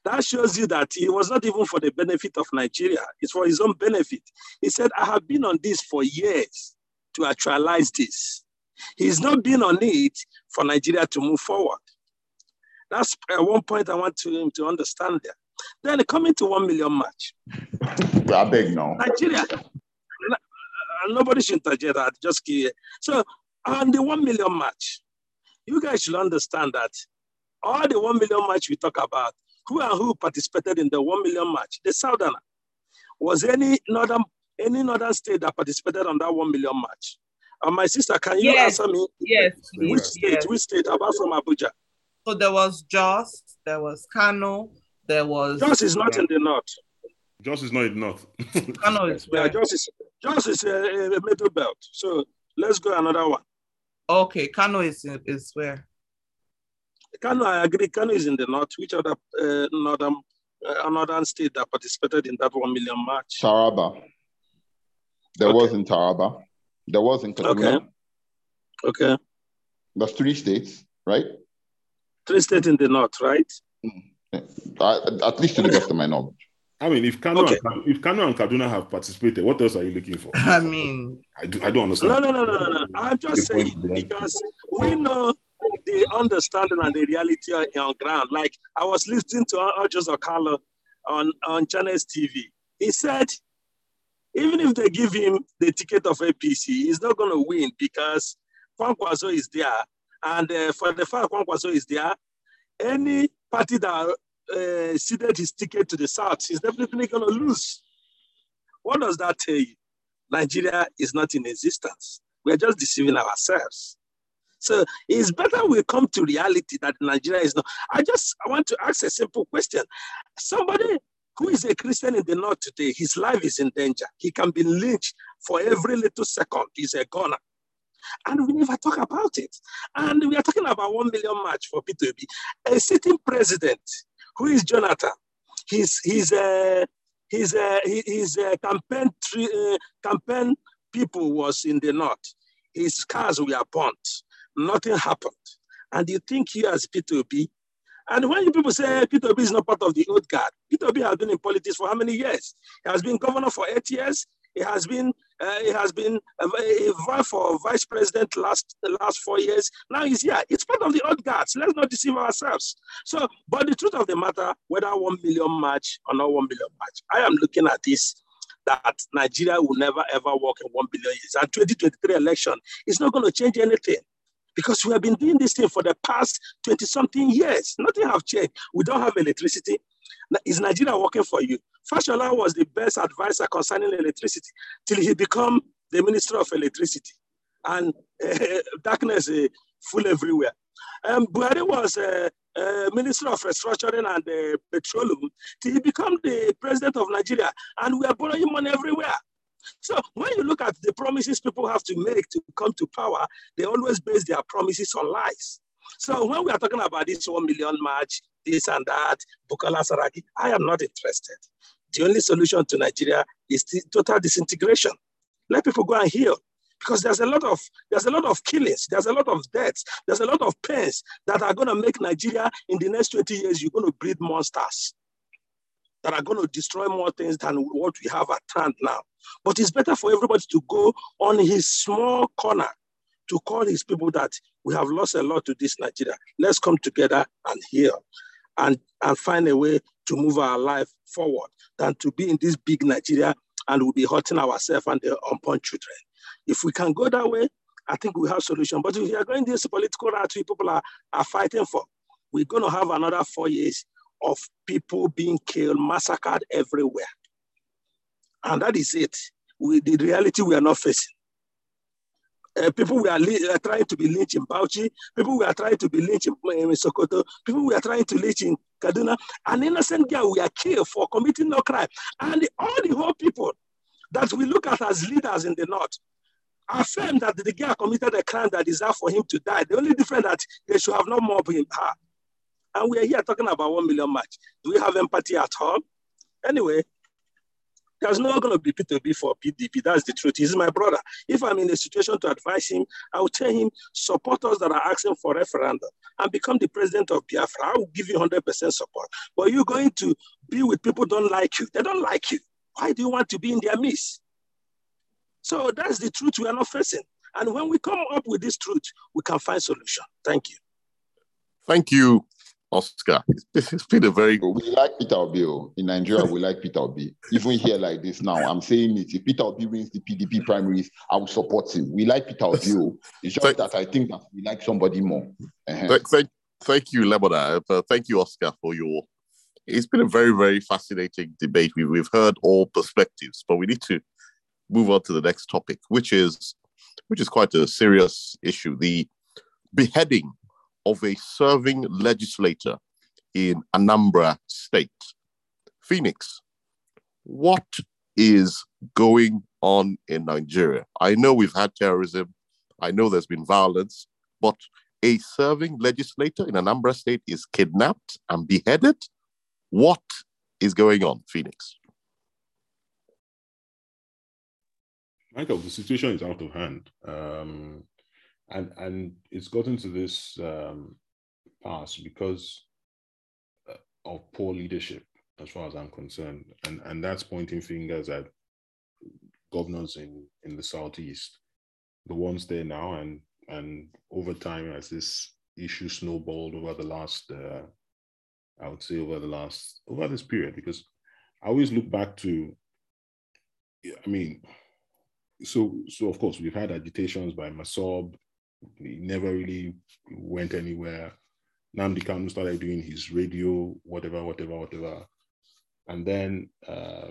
That shows you that it was not even for the benefit of Nigeria, it's for his own benefit. He said, I have been on this for years to actualize this. He's not been on it for Nigeria to move forward. That's uh, one point I want to him to understand there. Then coming to one million match. I beg no. Nigeria. Nobody should interject that. Just keep So on the one million match, you guys should understand that all the one million match we talk about, who and who participated in the one million match? The Southerner. Was any northern any northern state that participated on that one million match? And my sister, can you yes. answer me? Yes. Which state? Yes. Which state? Apart from Abuja. So there was Jos, there was Kano, there was. Jos is not in the north. Jos is not in the north. <laughs> Kano is where? Yeah, Jos is, Jos is a, a middle belt. So let's go another one. Okay, Kano is is where? Kano, I agree. Kano is in the north. Which other uh, northern uh, northern state that participated in that one million march? Taraba. There okay. was in Taraba. There was in Kaduna. Okay. Okay. That's three states, right? Three states in the north, right? Mm. at least to the best of my knowledge. I mean, if Kano, okay. and, if Kano and Kaduna have participated, what else are you looking for? I mean, I, do, I don't understand. No, no, no, no, no. I'm just saying because we know the understanding and the reality on ground. Like I was listening to Ojos Okalo on, on Channels TV. He said, even if they give him the ticket of APC, he's not going to win because Kwankwaso is there. And uh, for the fact Kwankwaso is there, any party that uh, ceded his ticket to the South, is definitely going to lose. What does that tell you? Nigeria is not in existence. We're just deceiving ourselves. So it's better we come to reality that Nigeria is not. I just I want to ask a simple question. Somebody who is a Christian in the north today, his life is in danger. He can be lynched for every little second. He's a goner. And we never talk about it. And we are talking about one million match for Peter Obi. A sitting president who is Jonathan? His his uh, his uh, his uh, campaign uh, campaign people was in the north. His cars were burnt. Nothing happened. And you think he has Peter Obi? And when people say Peter Obi is not part of the old guard, Peter Obi has been in politics for how many years? He has been governor for eight years. He has been uh, he has been a, a, for vice president last the last four years. Now he's here. It's part of the old guards. Let's not deceive ourselves. So, but the truth of the matter, whether one million match or not one million match, I am looking at this that Nigeria will never ever walk in one billion years. And 2023 election is not going to change anything because we have been doing this thing for the past 20 something years. Nothing have changed. We don't have electricity. Is Nigeria working for you? Fashola was the best advisor concerning electricity till he become the Minister of Electricity. And uh, <laughs> darkness uh, full everywhere. Um, Buhari was uh, uh, Minister of Restructuring and uh, Petroleum till he become the President of Nigeria. And we are borrowing money everywhere. <laughs> So when you look at the promises people have to make to come to power, they always base their promises on lies. So when we are talking about this one million march, this and that, Bukola Saraki, I am not interested. The only solution to Nigeria is total disintegration. Let people go and heal. Because there's a lot of there's a lot of killings, there's a lot of deaths, there's a lot of pains that are going to make Nigeria in the next 20 years, you're to breed monsters that are going to destroy more things than what we have at hand now. But it's better for everybody to go on his small corner to call his people that we have lost a lot to this Nigeria. Let's come together and heal. and, and find a way to move our life forward than to be in this big Nigeria and we'll be hurting ourselves and the unborn children. If we can go that way, I think we have solution. But if you are going this political route people are, are fighting for, we're going to have another four years of people being killed, massacred everywhere. And that is it. We, the reality we are not facing. Uh, people we are uh, trying to be lynched in Bauchi, people we are trying to be lynched in, in Sokoto, people we are trying to lynch in Kaduna. An innocent girl we are killed for committing no crime. And the, all the whole people that we look at as leaders in the north affirm that the girl committed a crime that deserved for him to die. The only difference that they should have not mobbed him, her. And we are here talking about one million match. Do we have empathy at all? Anyway, there's not going to be Peter Obi for PDP. That's the truth. He's my brother. If I'm in a situation to advise him, I will tell him supporters that are asking for referendum and become the president of Biafra. I will give you 100% support. But you're going to be with people don't like you. They don't like you. Why do you want to be in their midst? So that's the truth we are not facing. And when we come up with this truth, we can find solution. Thank you. Thank you, Oscar. It's been a very We like Peter Obi. Oh. In Nigeria, we like Peter Obi. Even here like this now, I'm saying it. If Peter Obi wins the PDP primaries, I will support him. We like Peter Obi. Oh. It's just thank, that I think that we like somebody more. Uh-huh. Thank, thank, thank you, Lemona. Uh, thank you, Oscar, for your. It's been a very, very fascinating debate. We, we've heard all perspectives, but we need to move on to the next topic, which is which is quite a serious issue: the beheading of a serving legislator in Anambra State. Phoenix, what is going on in Nigeria? I know we've had terrorism, I know there's been violence, but a serving legislator in Anambra State is kidnapped and beheaded. What is going on, Phoenix? Michael, the situation is out of hand. Um, and and it's gotten to this um, pass because uh, of poor leadership, as far as I'm concerned, and and that's pointing fingers at governors in in the southeast, the ones there now, and and over time as this issue snowballed over the last, uh, I would say over the last over this period, because I always look back to, I mean, so so of course we've had agitations by MASSOB, he never really went anywhere. Nnamdi Kanu started doing his radio, whatever, whatever, whatever. And then, uh,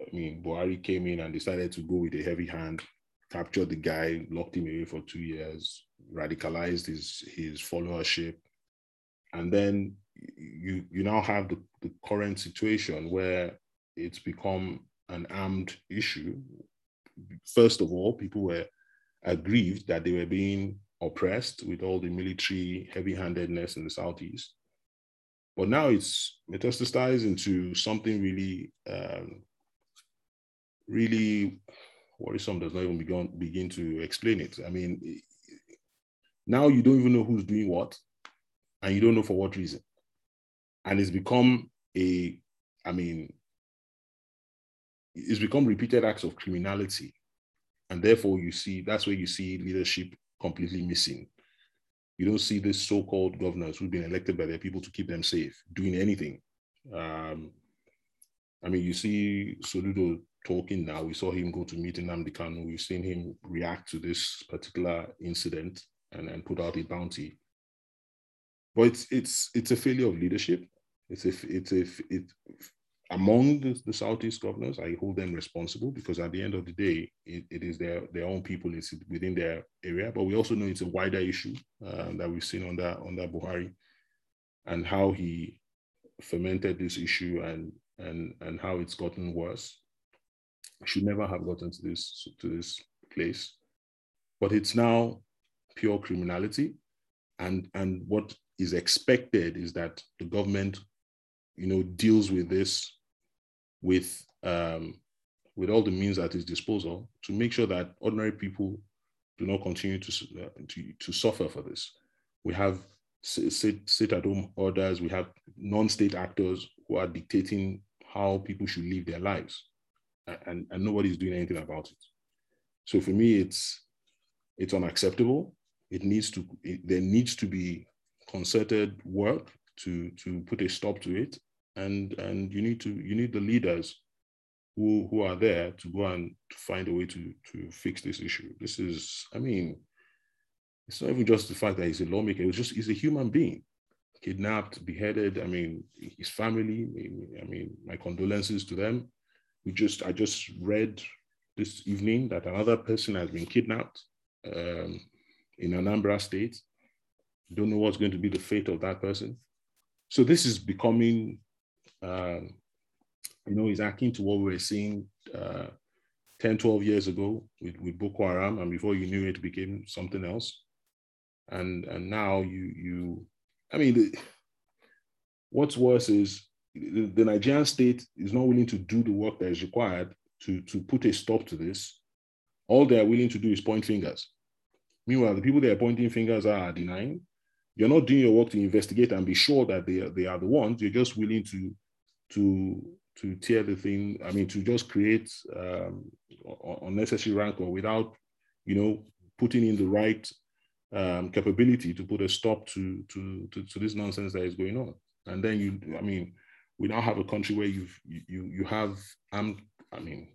I mean, Buhari came in and decided to go with a heavy hand, captured the guy, locked him away for two years, radicalized his, his followership. And then you, you now have the, the current situation where it's become an armed issue. First of all, people were aggrieved that they were being oppressed with all the military heavy-handedness in the southeast. But now it's metastasized into something really, um, really worrisome. Does not even begin begin to explain it. I mean, now you don't even know who's doing what, and you don't know for what reason, and it's become a, I mean, it's become repeated acts of criminality and therefore, you see that's where you see leadership completely missing. You don't see these so-called governors who've been elected by their people to keep them safe doing anything. Um, I mean, you see Soludo talking now. We saw him go to meet Nnamdi Kanu. We've seen him react to this particular incident and, and put out a bounty. But it's it's it's a failure of leadership. It's if it's if it among the, the, Southeast governors, I hold them responsible because at the end of the day, it, it is their, their own people, it's within their area. But we also know it's a wider issue uh, that we've seen on that, on that Buhari and how he fermented this issue and, and, and how it's gotten worse. Should never have gotten to this, to this place. But it's now pure criminality. And, and what is expected is that the government you know, deals with this with um, with all the means at his disposal to make sure that ordinary people do not continue to uh, to, to suffer for this. We have sit, sit at home orders. We have non-state actors who are dictating how people should live their lives, and, and nobody's doing anything about it. So for me, it's it's unacceptable. It needs to it, there needs to be concerted work to to put a stop to it, and and you need to you need the leaders who who are there to go and to find a way to to fix this issue. This is, I mean, it's not even just the fact that he's a lawmaker. It was just he's a human being, kidnapped, beheaded. I mean, his family. I mean, my condolences to them. We just I just read this evening that another person has been kidnapped um, in Anambra State. Don't know what's going to be the fate of that person. So this is becoming, um, you know, is akin to what we were seeing uh, 10, 12 years ago with, with Boko Haram, and before you knew it, it became something else. And and now you you, I mean, the, what's worse is the, the Nigerian state is not willing to do the work that is required to, to put a stop to this. All they are willing to do is point fingers. Meanwhile, the people they are pointing fingers are denying. You're not doing your work to investigate and be sure that they they are the ones. You're just willing to to to tear the thing. I mean, to just create um, unnecessary rancor without, you know, putting in the right um, capability to put a stop to, to to to this nonsense that is going on. And then you, I mean, we now have a country where you've you you have armed. I mean,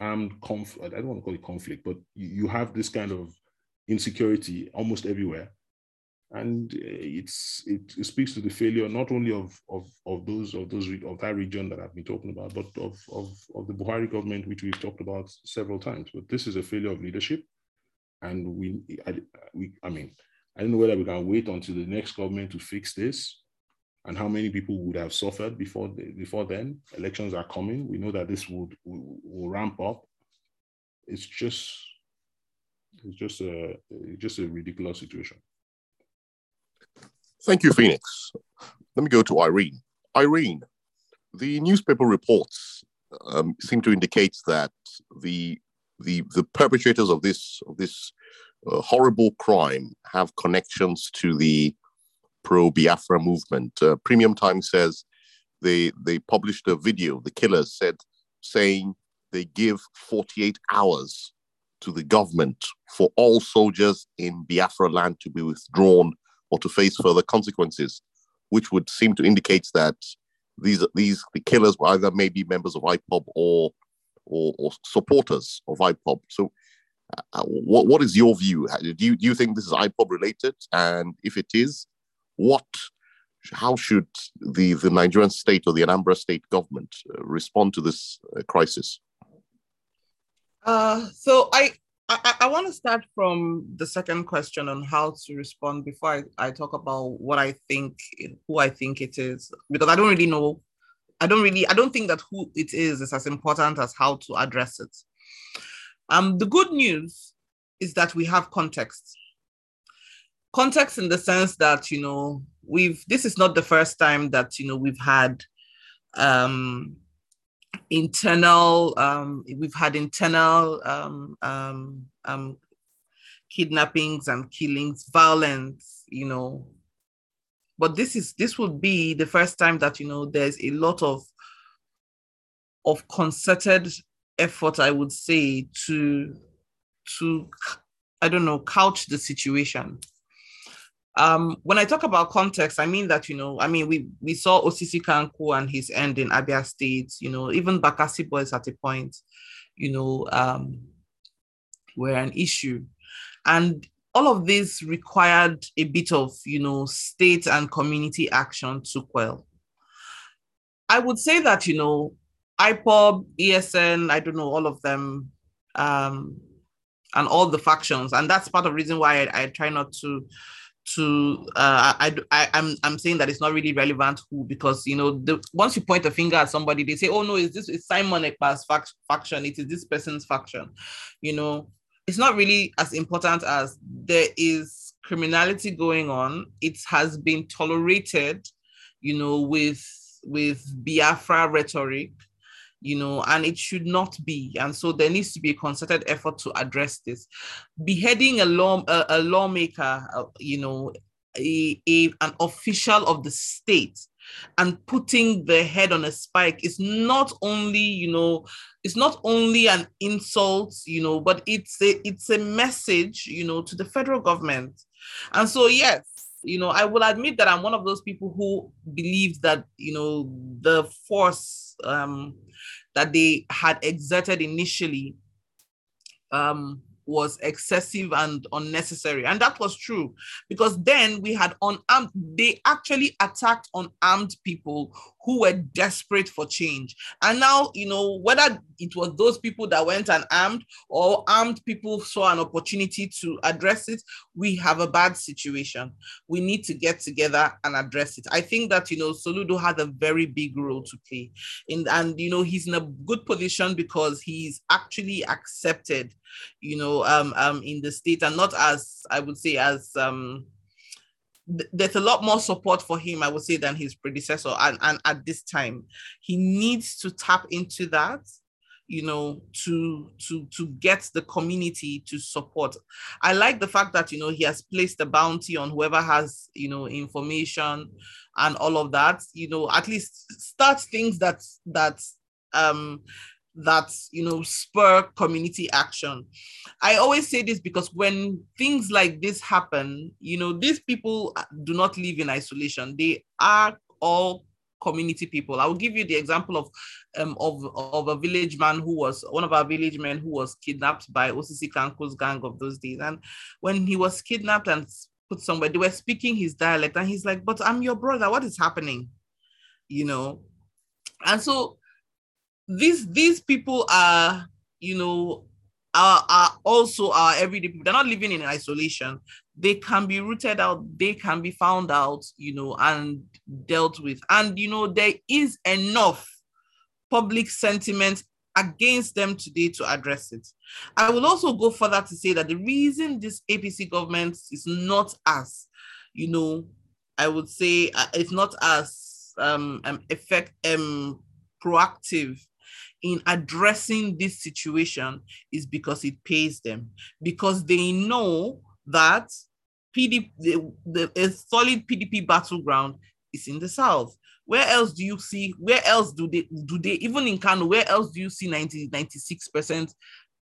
armed conf. I don't want to call it conflict, but you, you have this kind of insecurity almost everywhere and eh, it's it, it, speaks to the failure not only of of of those of those of that region that I've been talking about, but of of of the Buhari government, which we've talked about several times. But this is a failure of leadership, and we I, we I mean I don't know whether we can wait until the next government to fix this, and how many people would have suffered before the, before then. Elections are coming. We know that this would will, will ramp up. It's just it's just a it's just a ridiculous situation. Thank you, Phoenix. Let me go to Irene. Irene, the newspaper reports um, seem to indicate that the the the perpetrators of this of this uh, horrible crime have connections to the pro Biafra movement. Uh, Premium Time says they they published a video. The killers said saying they give 48 hours to the government for all soldiers in Biafra land to be withdrawn or to face further consequences, which would seem to indicate that these these the killers were either maybe members of IPOB or or, or supporters of IPOB. So, uh, what what is your view? Do you do you think this is IPOB related? And if it is, what how should the the Nigerian state or the Anambra state government uh, respond to this uh, crisis? Uh, so I I, I want to start from the second question on how to respond before I, I talk about what I think, who I think it is, because I don't really know. I don't really, I don't think that who it is is as important as how to address it. Um, the good news is that we have context. Context in the sense that, you know, we've, this is not the first time that, you know, we've had um, internal um, we've had internal um, um, um, kidnappings and killings violence you know. But this is this would be the first time that you know there's a lot of of concerted effort i would say to to i don't know couch the situation um, when I talk about context, I mean that, you know, I mean, we, we saw Osisikankwu and his end in Abia State, you know, even Bakassi boys at a point, you know, um, were an issue. And all of this required a bit of, you know, state and community action to quell. I would say that, you know, IPOB, ESN, I don't know, all of them, um, and all the factions. And that's part of the reason why I, I try not to to uh, I, I I'm I'm saying that it's not really relevant who because you know the once you point a finger at somebody they say oh no is this is Simon Ekpa's fact, faction? It is this person's faction you know? It's not really as important as there is criminality going on. It has been tolerated you know with with Biafra rhetoric you know, and it should not be. And so there needs to be a concerted effort to address this. Beheading a law, a, a lawmaker, uh, you know, a, a, an official of the state and putting the head on a spike is not only you know it's not only an insult you know but it's a it's a message you know to the federal government and so yes you know, I will admit that I'm one of those people who believed that, you know, the force um, that they had exerted initially um, was excessive and unnecessary. And that was true because then we had unarmed, they actually attacked unarmed people who were desperate for change. And now, you know, whether it was those people that went unarmed or armed people saw an opportunity to address it, we have a bad situation. We need to get together and address it. I think that, you know, Soludo had a very big role to play. In, and, you know, he's in a good position because he's actually accepted, you know, um, um, in the state and not as, I would say, as, um, there's a lot more support for him, I would say, than his predecessor. And, and at this time, he needs to tap into that, you know, to to to get the community to support. I like the fact that you know he has placed a bounty on whoever has you know information and all of that. You know, at least start things that that um that you know spur community action. I always say this because when things like this happen you know these people do not live in isolation. They are all community people. I will give you the example of um of, of a village man who was one of our village men who was kidnapped by Osisikankwu's gang of those days. And when he was kidnapped and put somewhere they were speaking his dialect and he's like but i'm your brother. What is happening? You know? And so these these people are you know are, are also our everyday people. They're not living in isolation. They can be rooted out. They can be found out you know and dealt with. And you know there is enough public sentiment against them today to address it. I will also go further to say that the reason this apc government is not as you know i would say uh, it's not as um, um effect um proactive in addressing this situation is because it pays them, because they know that PDP, the, the, a solid PDP battleground is in the South. Where else do you see, where else do they, do they, even in Kano, where else do you see 90, 96%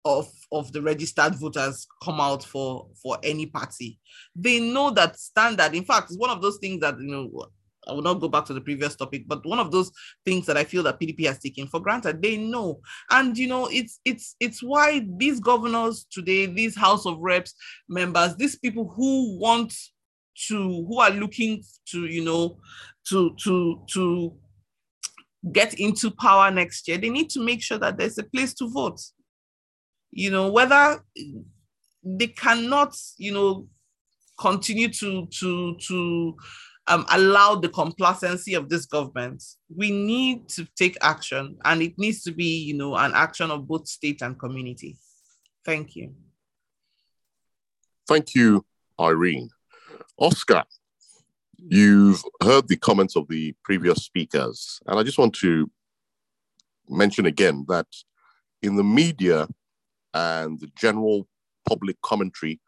of, of the registered voters come out for, for any party? They know that standard. In fact, it's one of those things that, you know, I will not go back to the previous topic, but one of those things that I feel that PDP has taken for granted, they know. And you know, it's it's it's why these governors today, these House of Reps members, these people who want to, who are looking to, you know, to to to get into power next year, they need to make sure that there's a place to vote. You know, whether they cannot, you know, continue to to to um, allow the complacency of this government. We need to take action, and it needs to be, you know, an action of both state and community. Thank you. Thank you, Irene. Oscar, you've heard the comments of the previous speakers, and I just want to mention again that in the media and the general public commentary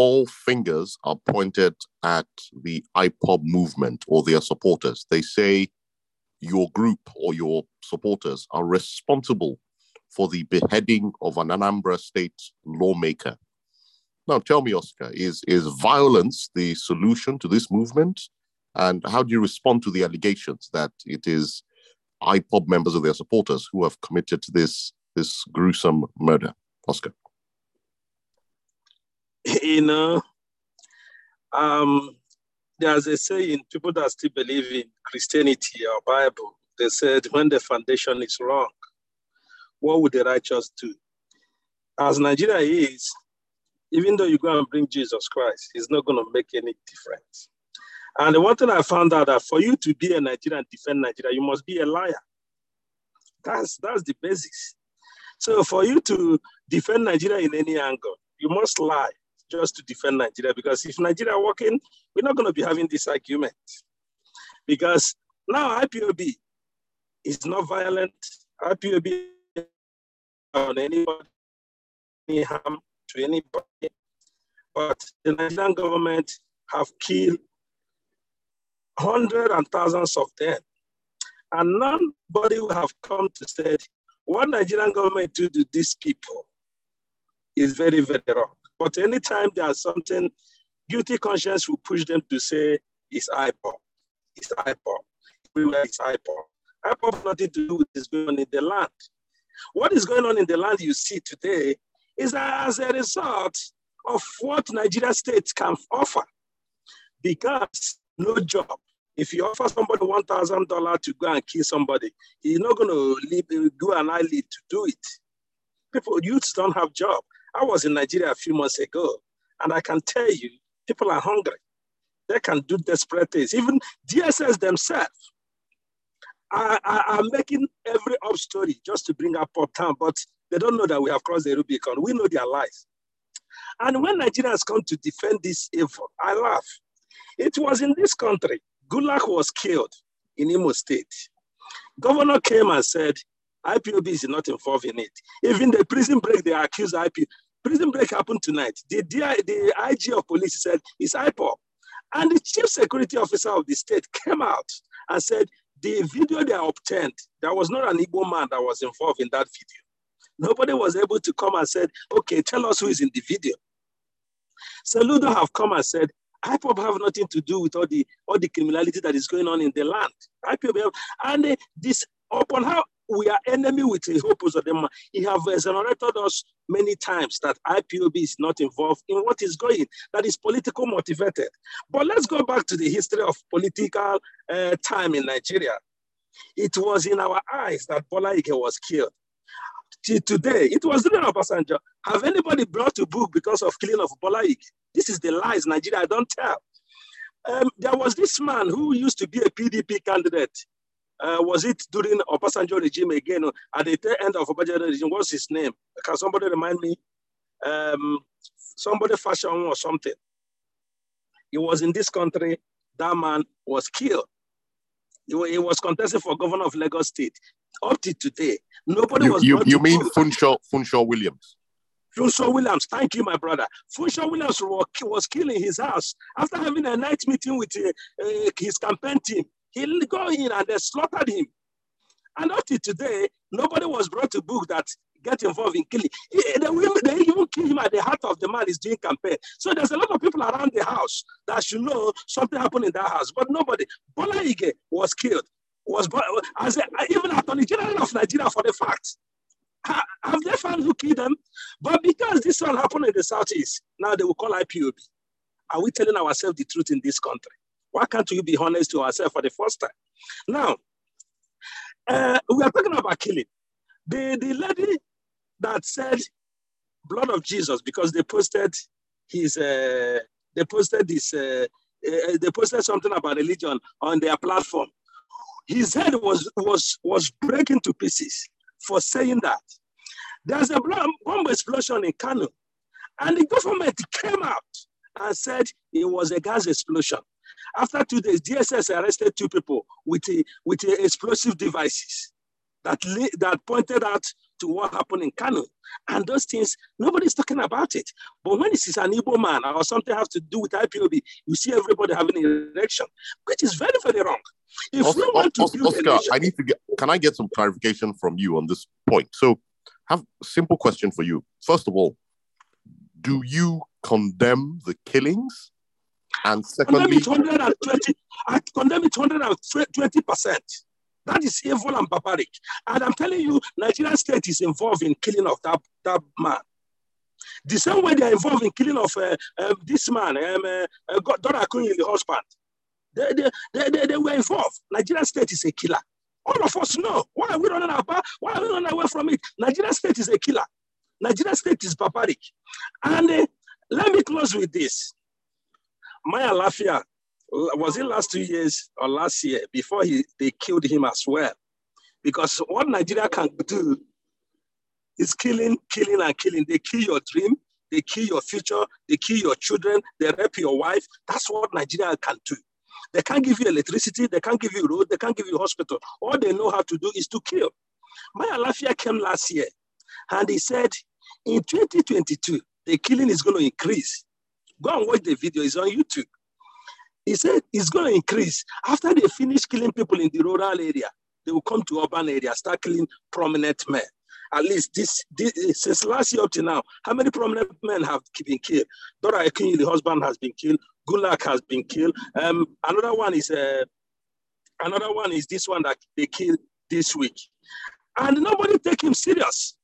all fingers are pointed at the IPOB movement or their supporters. They say your group or your supporters are responsible for the beheading of an Anambra state lawmaker. Now, tell me, Oscar, is, is violence the solution to this movement? And how do you respond to the allegations that it is IPOB members of their supporters who have committed this, this gruesome murder? Oscar. <laughs> you know, um, there's a saying, people that still believe in Christianity or Bible, they said when the foundation is wrong, what would the righteous do? As Nigeria is, even though you go and bring Jesus Christ, it's not going to make any difference. And the one thing I found out that for you to be a Nigerian and defend Nigeria, you must be a liar. That's that's the basis. So for you to defend Nigeria in any angle, you must lie just to defend Nigeria because if Nigeria working, we're not going to be having this argument. Because now IPOB is not violent. IPOB on anybody, any harm to anybody. But the Nigerian government have killed hundreds and thousands of them. And nobody will have come to say what Nigerian government do to these people is very, very wrong. But anytime there's something guilty conscience will push them to say it's IPOB. It's IPOB. Everywhere it's IPOB. IPOB has nothing to do with what's going on in the land. What is going on in the land you see today is as a result of what Nigeria state can offer. Because no job. If you offer somebody $1,000 to go and kill somebody, he's not going to leave, go an to do it. People, youths don't have job. I was in Nigeria a few months ago, and I can tell you, people are hungry. They can do desperate things. Even DSS themselves are, are, are making every up story just to bring up Pop Town, but they don't know that we have crossed the Rubicon. We know their lies. And when Nigerians come to defend this evil, I laugh. It was in this country, Gulak was killed in Imo State. Governor came and said, IPOB is not involved in it. Even the prison break, they accused IPOB. Prison break happened tonight. The, the IG of police said it's IPOB. And the chief security officer of the state came out and said, the video they obtained, there was not an Igbo man that was involved in that video. Nobody was able to come and said, okay, tell us who is in the video. Soludo have come and said, IPOB have nothing to do with all the all the criminality that is going on in the land. IPOB have, and this upon how we are enemy with the hopes of them. He have exonerated us many times that IPOB is not involved in what is going, that is political motivated. But let's go back to the history of political uh, time in Nigeria. It was in our eyes that Bola Ige was killed. Today, it was during Obasanjo. Have anybody brought a book because of killing of Bola Ige? This is the lies Nigeria don't tell. Um, there was this man who used to be a PDP candidate. Uh, was it during Obasanjo regime again? At the end of Obasanjo regime, what's his name? Can somebody remind me? Um, somebody fashion or something. He was in this country. That man was killed. He, he was contesting for governor of Lagos State. Up to today, nobody You, was. you, you mean book. Funsho, Funsho Williams? Funsho Williams, thank you, my brother. Funsho Williams wa- was killed in his house after having a night meeting with uh, uh, his campaign team. He got in and they slaughtered him. And up to today, nobody was brought to book that get involved in killing. Eh, They, they even kill him at the heart of the man is doing campaign. So there's a lot of people around the house that should know something happened in that house, but nobody. Bola Ige was killed. Was as a, even Attorney General of Nigeria for the fact. Have they found who killed them? But because this one happened in the southeast, now they will call IPOB. Are we telling ourselves the truth in this country? Why can't we be honest to ourselves for the first time? Now, uh, we are talking about killing. The, the lady that said blood of Jesus because they posted his, uh, they posted this, uh, uh, they posted something about religion on their platform. His head was, was, was breaking to pieces for saying that. There's a bomb explosion in Kano, and the government came out and said it was a gas explosion. After two days, DSS arrested two people with, a, with a explosive devices that, li- that pointed out to what happened in Kano. And those things, nobody's talking about it. But when it is an Igbo man or something has to do with IPOB, you see everybody having an erection, which is very, very wrong. If Oscar, we want to Os- build Oscar, nation, I need to get. Can I get some clarification from you on this point? So, have a simple question for you. First of all, do you condemn the killings? And secondly, it 120, I condemn it 120 percent. That is evil and barbaric. And I'm telling you, Nigerian state is involved in killing of that, that man. The same way they're involved in killing of uh, um, this man, um, uh, uh, God- Dora the husband. They, they, they, they, they were involved. Nigerian state is a killer. All of us know. Why are we running about? Why are we running away from it? Nigerian state is a killer. Nigerian state is barbaric. And uh, let me close with this. Mailafia, was it last two years or last year before he, they killed him as well? Because what Nigeria can do is killing, killing, and killing. They kill your dream, they kill your future, they kill your children, they rape your wife. That's what Nigeria can do. They can't give you electricity, they can't give you road, they can't give you hospital. All they know how to do is to kill. Mailafia came last year and he said, in 2022, the killing is going to increase. Go and watch the video, it's on YouTube. He said it's going to increase. After they finish killing people in the rural area, they will come to urban area, start killing prominent men. at least this, this since last year up to now, how many prominent men have been killed? Dora Akunyili, the husband, has been killed. Gulak has been killed. Um, another one is uh, another one is this one that they killed this week, and nobody take him serious.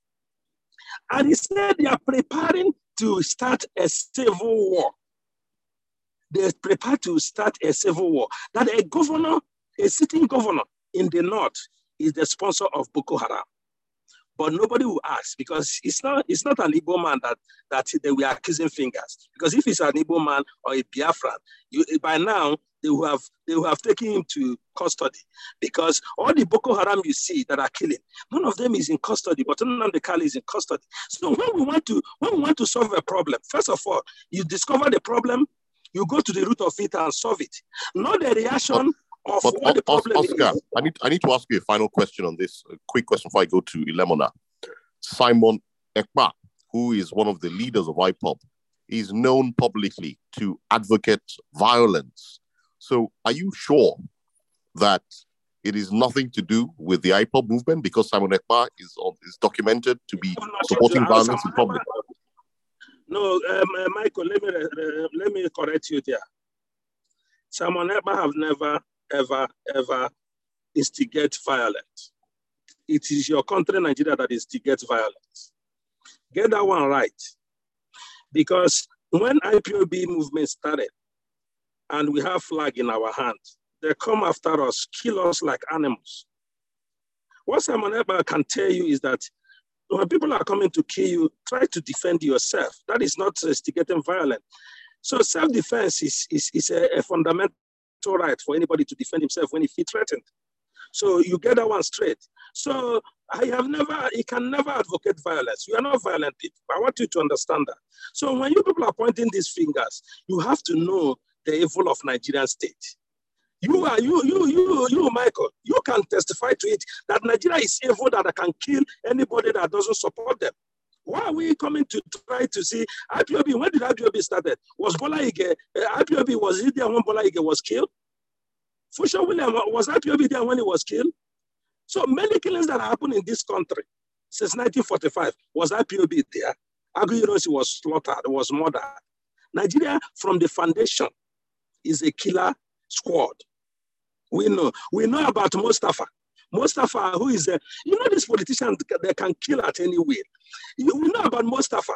And he said they are preparing to start a civil war. They prepare to start a civil war. That a governor, a sitting governor in the north, is the sponsor of Boko Haram. But nobody will ask because it's not it's not an Igbo man that that they were accusing fingers. Because if it's an Igbo man or a Biafran, you, by now they will have they will have taken him to custody because all the Boko Haram you see that are killing, none of them is in custody, but Nnamdi Kanu is in custody. So when we want to when we want to solve a problem, first of all, you discover the problem, you go to the root of it and solve it. Not the reaction of But what O- Os- problem Oscar, is. I need I need to ask you a final question on this. A quick question before I go to Ilemona. Simon Ekpa, who is one of the leaders of IPOB, is known publicly to advocate violence. So, are you sure that it is nothing to do with the IPOB movement because Simon Ekpa is is documented to be supporting sure violence in public? No, um, uh, Michael, let me uh, let me correct you there. Simon Ekpa have never, ever, ever instigate violence. It is your country, Nigeria, that instigates violence. Get that one right. Because when IPOB movement started and we have flag in our hand, they come after us, kill us like animals. What Simon Ekpa can tell you is that when people are coming to kill you, try to defend yourself. That is not instigating violence. So self-defense is, is, is a, a fundamental right for anybody to defend himself when he feels threatened. So you get that one straight. So I have never, he can never advocate violence. You are not violent people. I want you to understand that. So when you people are pointing these fingers, you have to know the evil of Nigerian state. You are you you you you Michael. You can testify to it that Nigeria is evil that can kill anybody that doesn't support them. Why are we coming to try to see IPOB? When did IPOB started? Was Bola Ige, uh, IPOB, was he there when Bola Ige was killed? Fusha William, was IPOB there when he was killed? So many killings that happened in this country since 1945, was IPOB there? Aguiyi was slaughtered, was murdered. Nigeria, from the foundation, is a killer squad. We know. We know about Mustafa. Mustafa, who is a, you know, this politician, they can kill at any will. You, we know about Mustafa,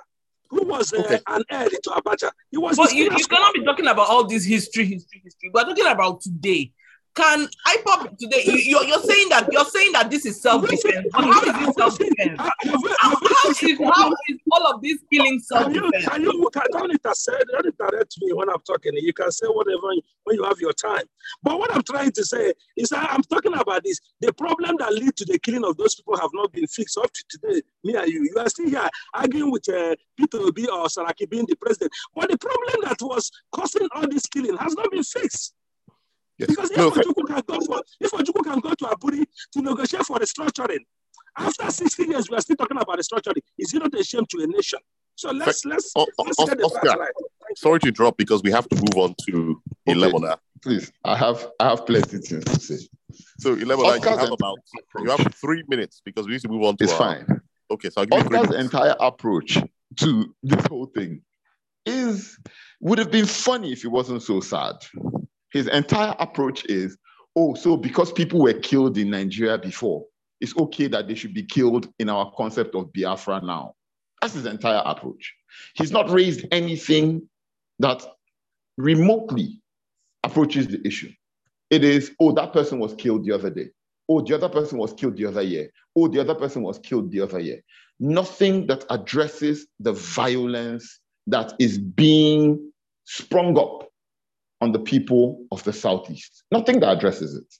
who was uh, Okay. an heir to Abacha. He was But you, you cannot be talking about all this history, history, history. We're talking about today. Can I IPOB today? You, you're, you're saying that you're saying that this is self-defense. But how is it self-defense? You- you- How, you how is how is all of this killing self-defense? can you, can, don't intercept, don't interrupt me when I'm talking. You can say whatever when you have your time. But what I'm trying to say is that I'm talking about this. The problem that lead to the killing of those people have not been fixed up to today. Me and you, you are still here arguing with uh, Peter Obi or Saraki being the president. But the problem that was causing all this killing has not been fixed. Yes. Because if No, Ojukwu can go for if Ojukwu can go to Aburi to negotiate for restructuring, after 60 years we are still talking about restructuring. Is it not a shame to a nation? So let's let's O- O- let's Os- get the Oscar. right. Sorry to interrupt because we have to move on to Okay. Ilemona. Please, I have I have plenty things to say. So Ilemona, you have about you have three minutes because we need to move on to It's our- fine. Okay, so I'll give you three Oscar's minutes. entire approach to this whole thing is would have been funny if it wasn't so sad. His entire approach is, oh, so because people were killed in Nigeria before, it's okay that they should be killed in our concept of Biafra now. That's his entire approach. He's not raised anything that remotely approaches the issue. It is, oh, that person was killed the other day. Oh, the other person was killed the other year. Oh, the other person was killed the other year. Nothing that addresses the violence that is being sprung up on the people of the Southeast. Nothing that addresses it.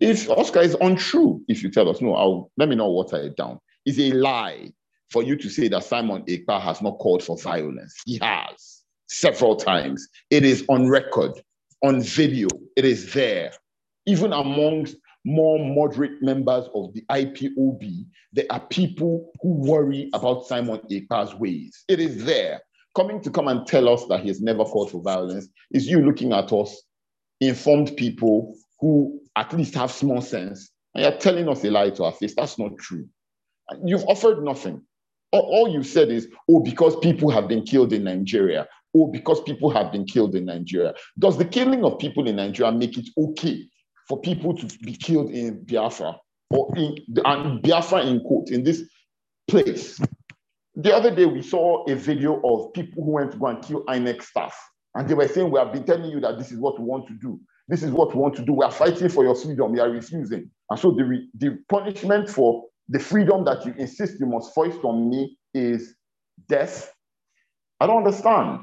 If Oscar is untrue, if you tell us, no, I'll, let me not water it down. It's a lie for you to say that Simon Ekpa has not called for violence. He has several times. It is on record, on video. It is there. Even amongst more moderate members of the IPOB, there are people who worry about Simon Ekpa's ways. It is there. Coming to come and tell us that he has never called for violence is you looking at us, informed people who at least have small sense, and you're telling us a lie to our face. That's not true. You've offered nothing. All, all you've said is, oh, because people have been killed in Nigeria. Oh, because people have been killed in Nigeria. Does the killing of people in Nigeria make it okay for people to be killed in Biafra or in and Biafra in quote in this place? The other day we saw a video of people who went to go and kill INEC staff, and they were saying, "We have been telling you that this is what we want to do. This is what we want to do. We are fighting for your freedom. You are refusing." And so the, the punishment for the freedom that you insist you must foist on me is death. I don't understand.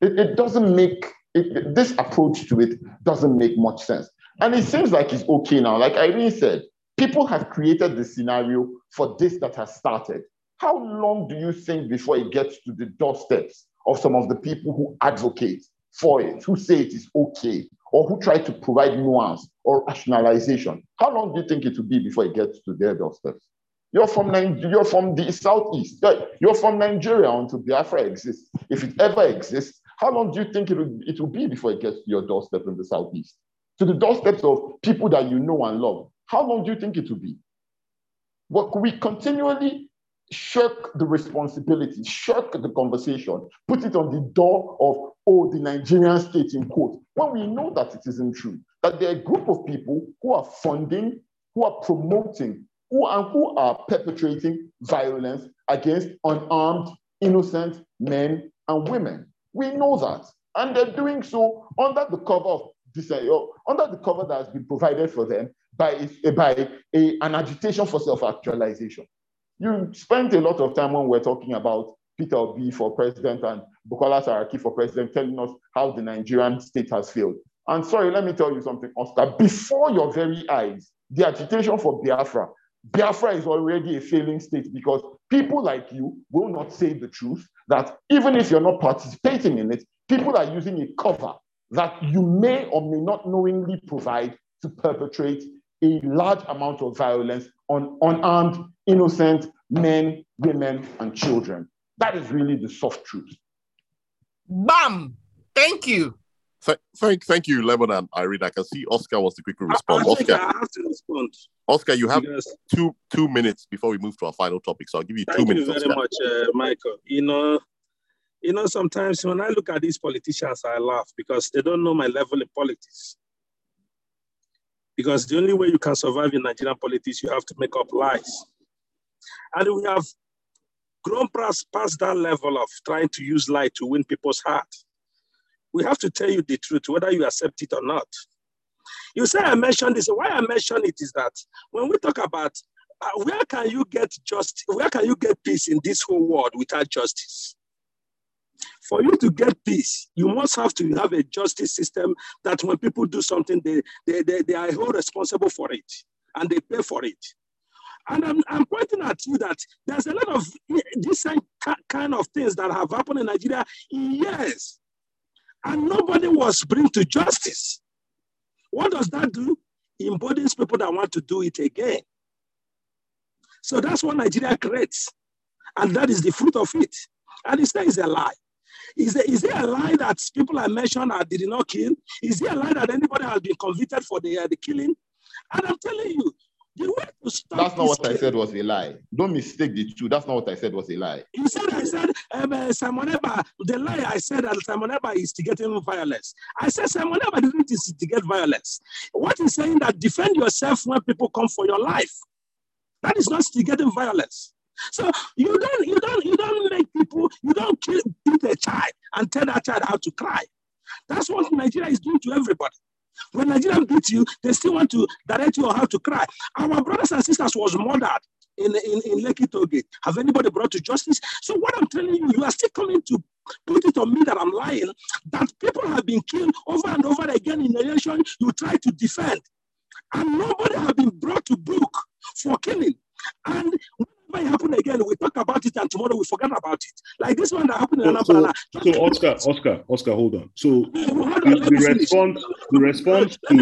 It, it doesn't make it, this approach to it doesn't make much sense. And it seems like it's okay now. Like Irene said, people have created the scenario for this that has started. How long do you think before it gets to the doorsteps of some of the people who advocate for it, who say it is okay, or who try to provide nuance or rationalization? How long do you think it will be before it gets to their doorsteps? You're from you're from the southeast. You're from Nigeria until Biafra exists. If it ever exists, how long do you think it will, it will be before it gets to your doorstep in the southeast? To the doorsteps of people that you know and love. How long do you think it will be? What we continually shirk the responsibility, shirk the conversation, put it on the door of, oh, the Nigerian state in quote, when we know that it isn't true, that there are a group of people who are funding, who are promoting, who, and who are perpetrating violence against unarmed, innocent men and women. We know that. And they're doing so under the cover of this, uh, under the cover that has been provided for them by, by a, an agitation for self-actualization. You spent a lot of time when we're talking about Peter Obi for president and Bukola Saraki for president, telling us how the Nigerian state has failed. And sorry, let me tell you something, Oscar. Before your very eyes, the agitation for Biafra, Biafra is already a failing state because people like you will not say the truth that even if you're not participating in it, people are using a cover that you may or may not knowingly provide to perpetrate a large amount of violence on unarmed, innocent men, women, and children. That is really the soft truth. Bam! Thank you. Th- thank, thank you, Lemon and Irene. I can see Oscar wants to quickly respond. I, I Oscar, I have to respond. Oscar, you have because... two two minutes before we move to our final topic. So I'll give you thank two minutes. Thank you very Oscar. much, uh, Michael. You know, you know, sometimes when I look at these politicians, I laugh because they don't know my level in politics. Because the only way you can survive in Nigerian politics, you have to make up lies. And we have grown past, past that level of trying to use lie to win people's heart we have to tell you the truth, whether you accept it or not. You say I mentioned this. Why I mention it is that when we talk about uh, where can you get just where can you get peace in this whole world without justice? For you to get peace, you must have to have a justice system that when people do something, they, they, they, they are held responsible for it and they pay for it. And I'm, I'm pointing at you that there's a lot of different kind of things that have happened in Nigeria in years and nobody was brought to justice. What does that do? It embodies people that want to do it again. So that's what Nigeria creates. And that is the fruit of it. And it's, it's a lie. Is there, is there a lie that people I mentioned are, did not kill? Is there a lie that anybody has been convicted for the, uh, the killing? And I'm telling you, that's not what I said was a lie. Don't mistake the two. That's not what I said was a lie. You said I said um, uh, Simon Ekpa, the lie I said that Simon Ekpa is to get him violence. I said Simon Ekpa didn't instigate violence. What is saying that defend yourself when people come for your life. That is not instigating violence. So you don't, you don't, you don't make people, you don't kill, beat a child and tell that child how to cry. That's what Nigeria is doing to everybody. When Nigerians beat you, they still want to direct you how to cry. Our brothers and sisters was murdered in, in, in Lekki Tollgate. Have anybody brought to justice? So what I'm telling you, you are still coming to put it on me that I'm lying, that people have been killed over and over again in the nation you try to defend. And nobody have been brought to book for killing. And might happen again. We talk about it, and tomorrow we forget about it. Like this one that happened in so, so, so Oscar, Oscar, Oscar, hold on. So the, the response, the response to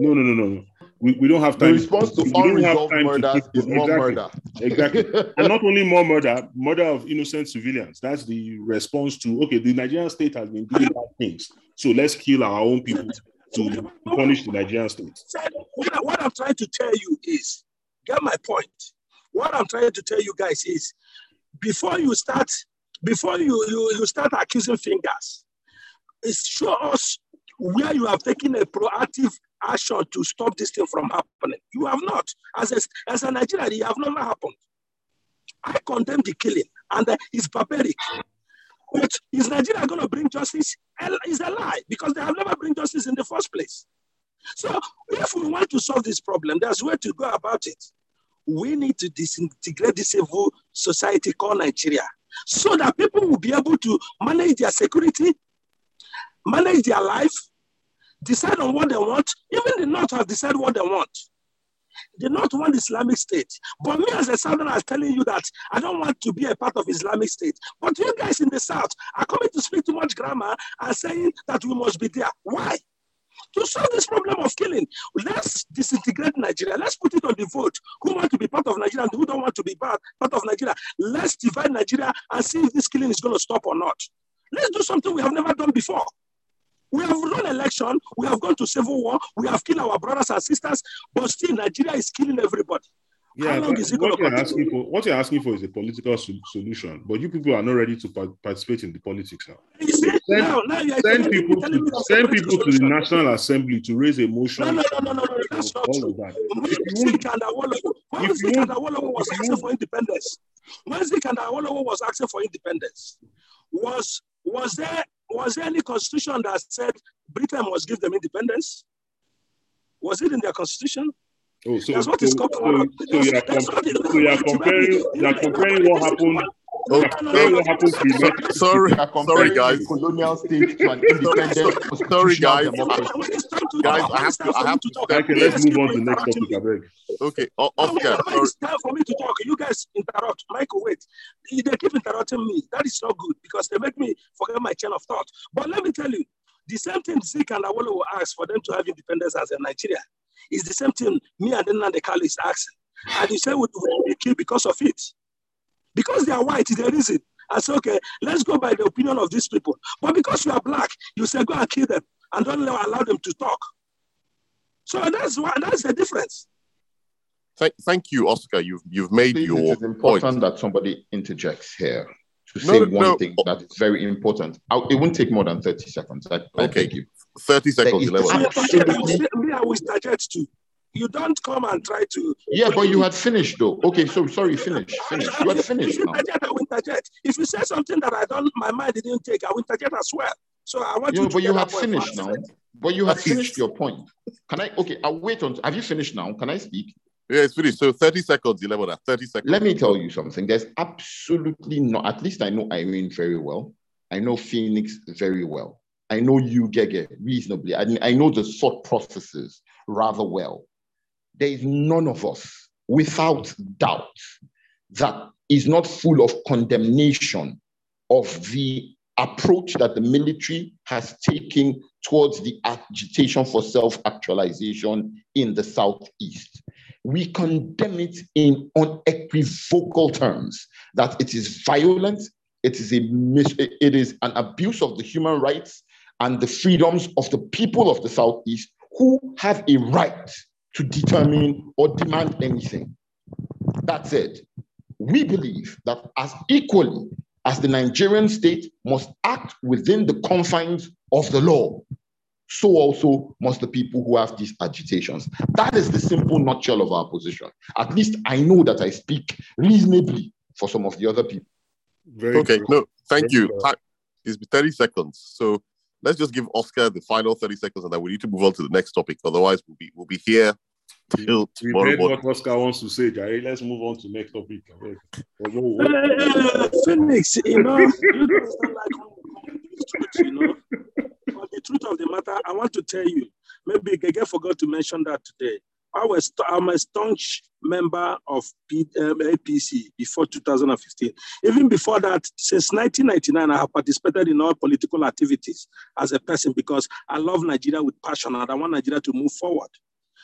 no, no, no, no. We, we don't have time. The response to, to unresolved murder is more exactly, murder. exactly. <laughs> and not only more murder, murder of innocent civilians. That's the response to okay, the Nigerian state has been doing bad things. So let's kill our own people to punish the Nigerian state. What, what I'm trying to tell you is get my point what I'm trying to tell you guys is before you start, before you, you, you start accusing fingers, show us where you have taken a proactive action to stop this thing from happening. You have not. As a, as a Nigerian, it have never happened. I condemn the killing, and uh, it's barbaric. But is Nigeria going to bring justice? Is a lie because they have never bring justice in the first place. So if we want to solve this problem, there's a way to go about it. We need to disintegrate this evil society called Nigeria so that people will be able to manage their security, manage their life, decide on what they want. Even the North have decided what they want. They not want Islamic State. But me as a Southerner is telling you that I don't want to be a part of Islamic State. But you guys in the South are coming to speak too much grammar and saying that we must be there. Why? To solve this problem of killing, let's disintegrate Nigeria. Let's put it on the vote. Who want to be part of Nigeria and who don't want to be part, part of Nigeria? Let's divide Nigeria and see if this killing is going to stop or not. Let's do something we have never done before. We have run election, we have gone to civil war, we have killed our brothers and sisters, but still Nigeria is killing everybody. Yeah, what, you're asking for, what you're asking for is a political so- solution, but you people are not ready to pa- participate in the politics now. send, send people to send people to the National Assembly to raise a motion. No, no, no, no, no, no that's not true. That. When Awolowo was asking for independence, when Zik and Awolowo was asking for independence, was was there was there any constitution that said Britain must give them independence? Was it in their constitution? Oh, so, that's what so, so, so, you are, com- so you are comparing, you are comparing what happened Okay. Sorry, sorry, guys. Colonial state to an independent <laughs> sorry, guys. guys, I have to. I have to. talk. Okay, let's move on to the next topic. I beg. Okay, Oscar. It's time for me to talk. You guys interrupt. Michael, wait. They keep interrupting me. That is not good because they make me forget my chain of thought. But let me tell you, the same thing Zik and Awolo will ask for them to have independence as a Nigeria is the same thing me and Nnamdi Kanu is asking. And you say we will be killed because of it. Because they are white is the reason. I say, okay, let's go by the opinion of these people. But because you are black, you say go and kill them and don't allow them to talk. So that's why that's the difference. Thank, thank you, Oscar. You've you've made your it is important point. that somebody interjects here to say no, one no. thing that is very important. I'll, it won't take more than 30 seconds. I, okay. I you. 30 seconds. Absolutely. Me, I will interject too. You don't come and try to. Yeah, but you had finished though. Okay, so sorry, finish, finish. You had finished. If you interject, I will interject. If you say something that I don't, my mind didn't take, I will interject as well. So I want yeah, you. but you had finished now. But you had finished your point. Can I? Okay, I'll wait on. Have you finished now? Can I speak? Yeah, it's finished. So 30 seconds, 11 30 seconds. Let me tell you something. There's absolutely not, at least I know Irene very well. I know Phoenix very well. I know you, Gege, reasonably. I, I know the thought processes rather well there is none of us without doubt that is not full of condemnation of the approach that the military has taken towards the agitation for self actualization in the Southeast. We condemn it in unequivocal terms that it is violent, it is, a, it is an abuse of the human rights and the freedoms of the people of the Southeast who have a right to determine or demand anything. That's it. We believe that as equally as the Nigerian state must act within the confines of the law, so also must the people who have these agitations. That is the simple nutshell of our position. At least I know that I speak reasonably for some of the other people. Very okay, true. no, thank Very you. Time, it's 30 seconds. So let's just give Oscar the final 30 seconds and then we need to move on to the next topic. Otherwise, we'll be we'll be here till tomorrow. We what Oscar wants to say, Jerry. Let's move on to next topic. Phoenix, you know, you don't like truth, you know. But the truth of the matter, I want to tell you, maybe Gege forgot to mention that today. I was I'm a staunch member of P, um, APC before 2015. Even before that, since 1999, I have participated in all political activities as a person because I love Nigeria with passion and I want Nigeria to move forward.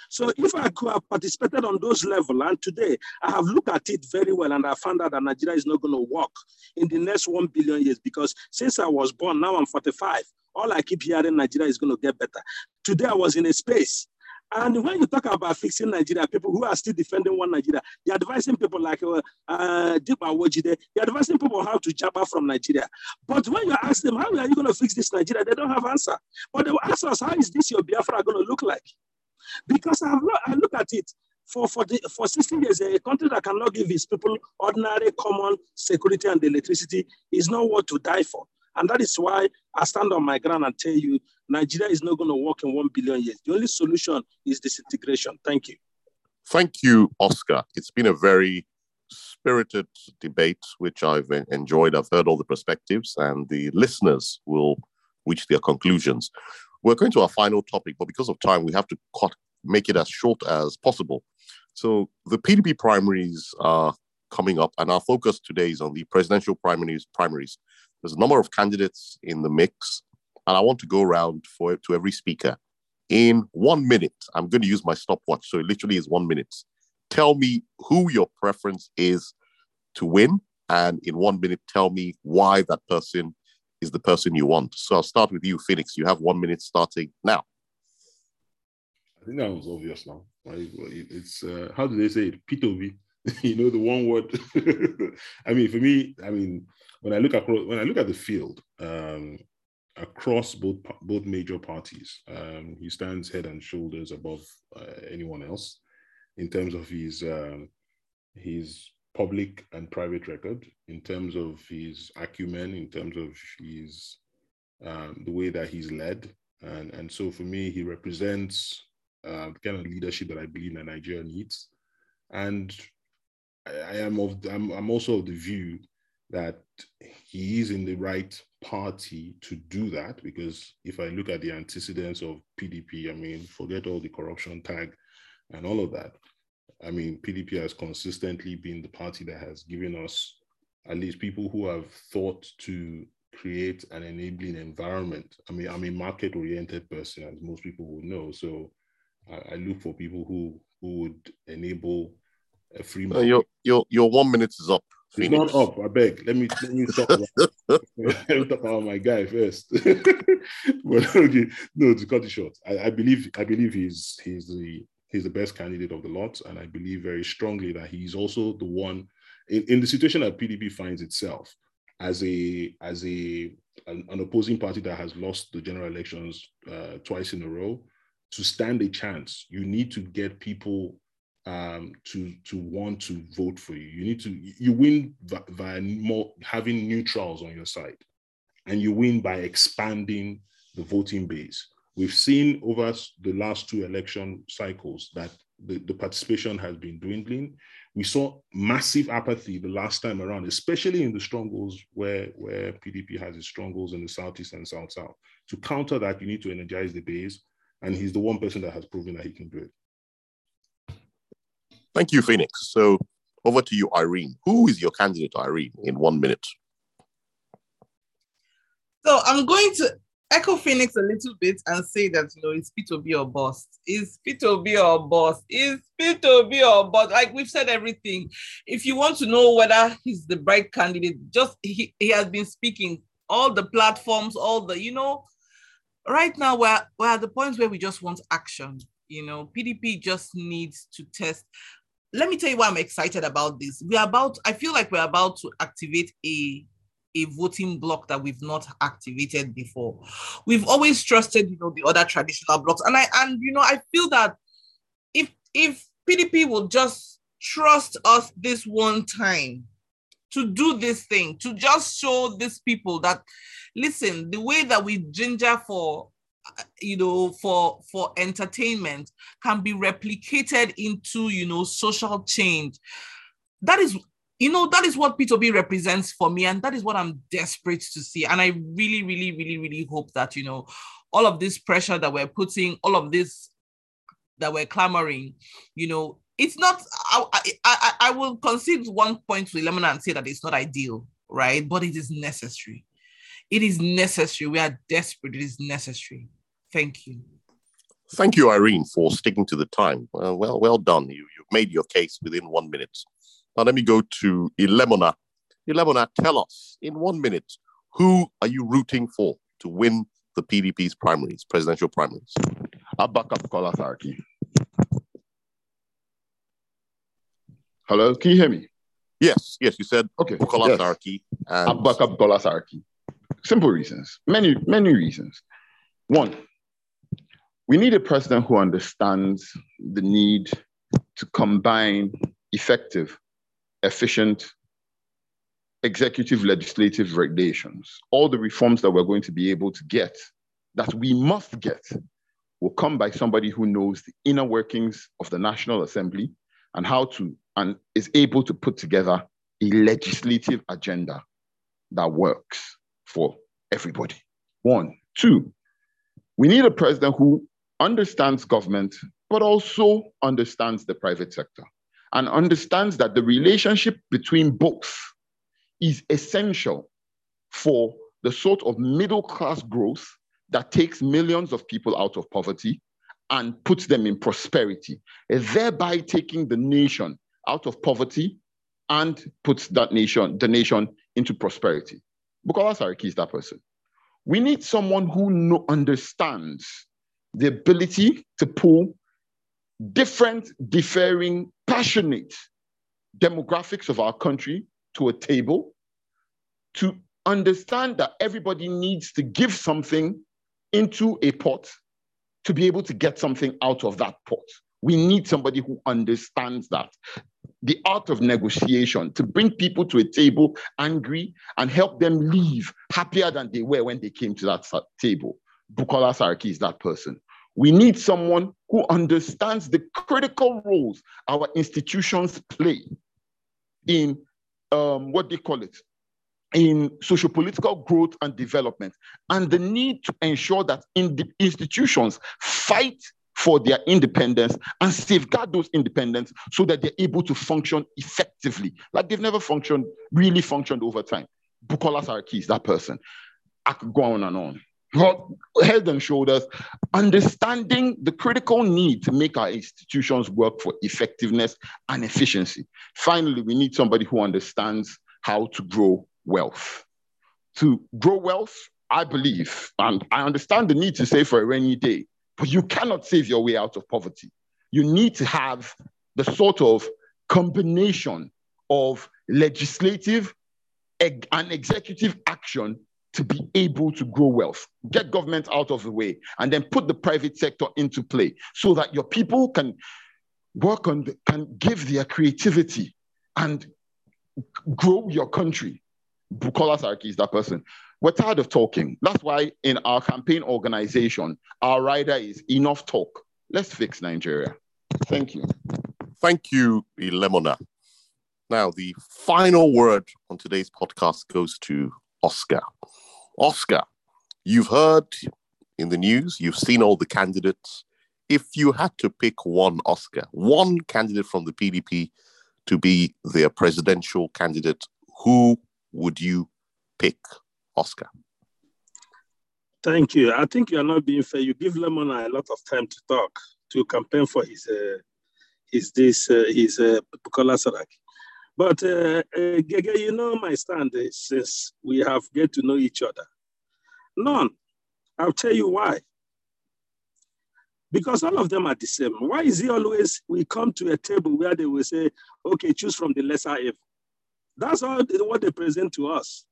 So if I could have participated on those levels, and today I have looked at it very well, and I found out that Nigeria is not going to work in the next one billion years because since I was born, now I'm 45. All I keep hearing, Nigeria is going to get better. Today I was in a space And when you talk about fixing Nigeria, people who are still defending one Nigeria, they're advising people like uh, uh, Wojide, they're advising people how to jump out from Nigeria. But when you ask them, how are you going to fix this Nigeria, they don't have answer. But they will ask us, how is this your Biafra going to look like? Because I, I look at it, for, for, the, for 16 years, a country that cannot give its people ordinary common security and electricity is not what to die for. And that is why I stand on my ground and tell you Nigeria is not going to work in 1 billion years. The only solution is disintegration. Thank you. Thank you, Oscar. It's been a very spirited debate, which I've enjoyed. I've heard all the perspectives, and the listeners will reach their conclusions. We're going to our final topic, but because of time, we have to cut, make it as short as possible. So the PDP primaries are coming up, and our focus today is on the presidential primaries. Primaries. There's a number of candidates in the mix, and I want to go around for to every speaker in one minute. I'm going to use my stopwatch, so it literally is one minute. Tell me who your preference is to win, and in one minute, tell me why that person is the person you want. So I'll start with you, Phoenix. You have one minute starting now. I think that was obvious now. It's uh, how do they say it? P2V. <laughs> you know the one word. <laughs> I mean, for me, I mean, when I look across, when I look at the field, um, across both both major parties, um, he stands head and shoulders above uh, anyone else in terms of his um, his public and private record, in terms of his acumen, in terms of his um, the way that he's led, and and so for me, he represents uh, the kind of leadership that I believe that Nigeria needs. And I, am of I'm, I'm also of the view that he is in the right party to do that because if I look at the antecedents of PDP, I mean, forget all the corruption tag and all of that. I mean, PDP has consistently been the party that has given us at least people who have thought to create an enabling environment. I mean, I'm a market oriented person, as most people will know. So I, I look for people who who would enable a free. Uh, your your your one minute is up. Phoenix. It's not up. I beg. Let me let me talk about, <laughs> let me talk about my guy first. <laughs> but okay, no, to cut it short, I, I believe I believe he's he's the he's the best candidate of the lot, and I believe very strongly that he's also the one in, in the situation that PDP finds itself as a as a an, an opposing party that has lost the general elections uh, twice in a row to stand a chance, you need to get people um, to to want to vote for you. You need to you win by more having neutrals on your side, and you win by expanding the voting base. We've seen over the last two election cycles that the, the participation has been dwindling. We saw massive apathy the last time around, especially in the strongholds where, where PDP has its strongholds in the southeast and south south. To counter that, you need to energize the base and he's the one person that has proven that he can do it. Thank you, Phoenix. So over to you, Irene. Who is your candidate, Irene, in one minute? So I'm going to echo Phoenix a little bit and say that you know it's P2B or boss. Is P2B or boss? Is P2B or boss? Like we've said everything. If you want to know whether he's the right candidate, just he, he has been speaking all the platforms, all the you know, right now we're, we're at the point where we just want action. You know, PDP just needs to test. Let me tell you why I'm excited about this. We're about, I feel like we're about to activate a a voting block that we've not activated before. We've always trusted, you know, the other traditional blocks. And I and you know, I feel that if if PDP will just trust us this one time to do this thing, to just show these people that listen, the way that we ginger for Uh, you know for for entertainment can be replicated into you know social change. That is you know that is what p2b represents for me and that is what i'm desperate to see. And i really really really really hope that you know all of this pressure that we're putting all of this that we're clamoring you know it's not i i, I will concede one point to Lemon and say that it's not ideal right? But it is necessary it is necessary. We are desperate. It is necessary. Thank you. Thank you, Irene, for sticking to the time. Uh, well, well done. You, you've made your case within one minute. Now let me go to Ilemona. Ilemona, tell us in one minute, who are you rooting for to win the PDP's primaries, presidential primaries? I'll back Bukola Saraki. Hello, can you hear me? Yes, yes, you said okay, Kola yes. And... I'll back Bukola Saraki. Simple reasons, many, many reasons. One, we need a president who understands the need to combine effective, efficient executive legislative regulations. All the reforms that we're going to be able to get, that we must get, will come by somebody who knows the inner workings of the National Assembly and how to, and is able to put together a legislative agenda that works for everybody. One. Two, we need a president who understands government, but also understands the private sector and understands that the relationship between both is essential for the sort of middle class growth that takes millions of people out of poverty and puts them in prosperity, thereby taking the nation out of poverty and puts that nation, the nation into prosperity. Bukola Saraki is that person. We need someone who understands the ability to pull different, differing, passionate demographics of our country to a table, to understand that everybody needs to give something into a pot to be able to get something out of that pot. We need somebody who understands that. The art of negotiation to bring people to a table angry and help them leave happier than they were when they came to that table. Bukola Saraki is that person. We need someone who understands the critical roles our institutions play in um, what they call it, in sociopolitical growth and development, and the need to ensure that in the institutions fight for their independence and safeguard those independence so that they're able to function effectively, like they've never functioned, really functioned over time. Bukola Saraki is that person. I could go on and on. But head and shoulders, understanding the critical need to make our institutions work for effectiveness and efficiency. Finally, we need somebody who understands how to grow wealth. To grow wealth, I believe, and I understand the need to save for a rainy day, but you cannot save your way out of poverty. You need to have the sort of combination of legislative and executive action to be able to grow wealth, get government out of the way, and then put the private sector into play so that your people can work on, the, can give their creativity and grow your country. Bukola Saraki is that person. We're tired of talking. That's why in our campaign organization, our rider is enough talk. Let's fix Nigeria. Thank you. Thank you, Lemona. Now, the final word on today's podcast goes to Oscar. Oscar, you've heard in the news, you've seen all the candidates. If you had to pick one Oscar, one candidate from the PDP to be their presidential candidate, who would you pick, Oscar? Thank you. I think you are not being fair. You give Lemon a lot of time to talk, to campaign for his uh, his this uh, his uh, Bukola Saraki. But uh, uh, Gege, you know my stand is since we have get to know each other. None. I'll tell you why. Because all of them are the same. Why is it always we come to a table where they will say, okay, choose from the lesser evil? That's all what they present to us.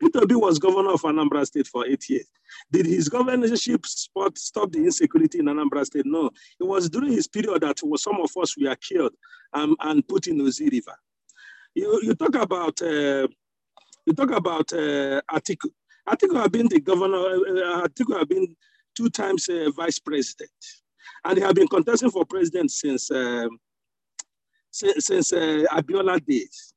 Peter Obi was governor of Anambra State for eight years. Did his governorship spot stop the insecurity in Anambra State? No. It was during his period that some of us were killed um, and put in Ezu River. You, you talk about uh, you talk about uh, Atiku. Atiku have been the governor. Uh, Atiku have been two times uh, vice president, and they have been contesting for president since um, since, since uh, Abiola days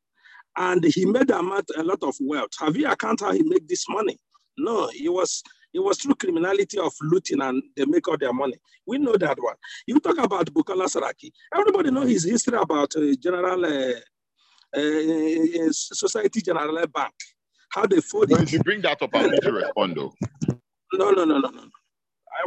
and he made a lot of wealth. Have you account how he made this money? No, it was it was through criminality of looting and they make all their money. We know that one. You talk about Bukola Saraki. Everybody know his history about uh, General uh, uh, Society General Bank, how they. But if you bring that up, I need to respond though. No, no, no, no, no.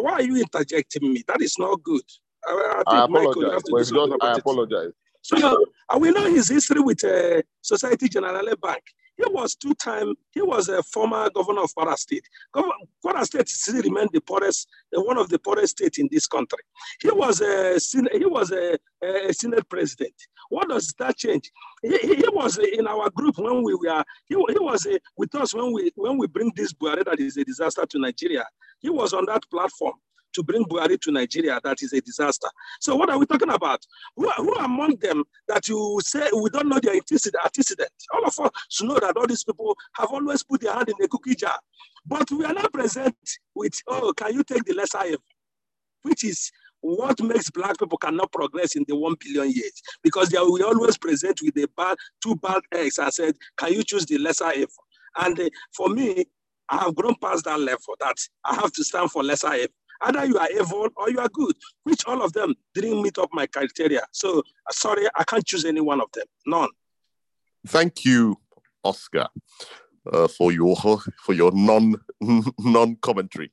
Why are you interjecting me? That is not good. I, I, Michael, you apologize. have to Well, do if something not, I apologize. So and we know his history with uh, Society Generale Bank. he was two time, he was a former governor of Kwara State. Kwara State still remained the poorest, one of the poorest states in this country. He was a, he was a, a Senate president. What does that change? He, he was in our group when we were, he, he was with us when we, when we bring this Buhari that is a disaster to Nigeria. He was on that platform to bring Buhari to Nigeria, that is a disaster. So what are we talking about? Who, who among them that you say we don't know their antecedent? All of us know that all these people have always put their hand in the cookie jar. But we are not present with, oh, can you take the lesser evil? Which is what makes black people cannot progress in the one billion years because they are, we always present with the bad two bad eggs and said, can you choose the lesser evil? And uh, for me, I have grown past that level that I have to stand for lesser evil. Either you are evil or you are good, which all of them didn't meet up my criteria. So uh, sorry, I can't choose any one of them. None. Thank you, Oscar, uh, for your <laughs> for your non <laughs> non commentary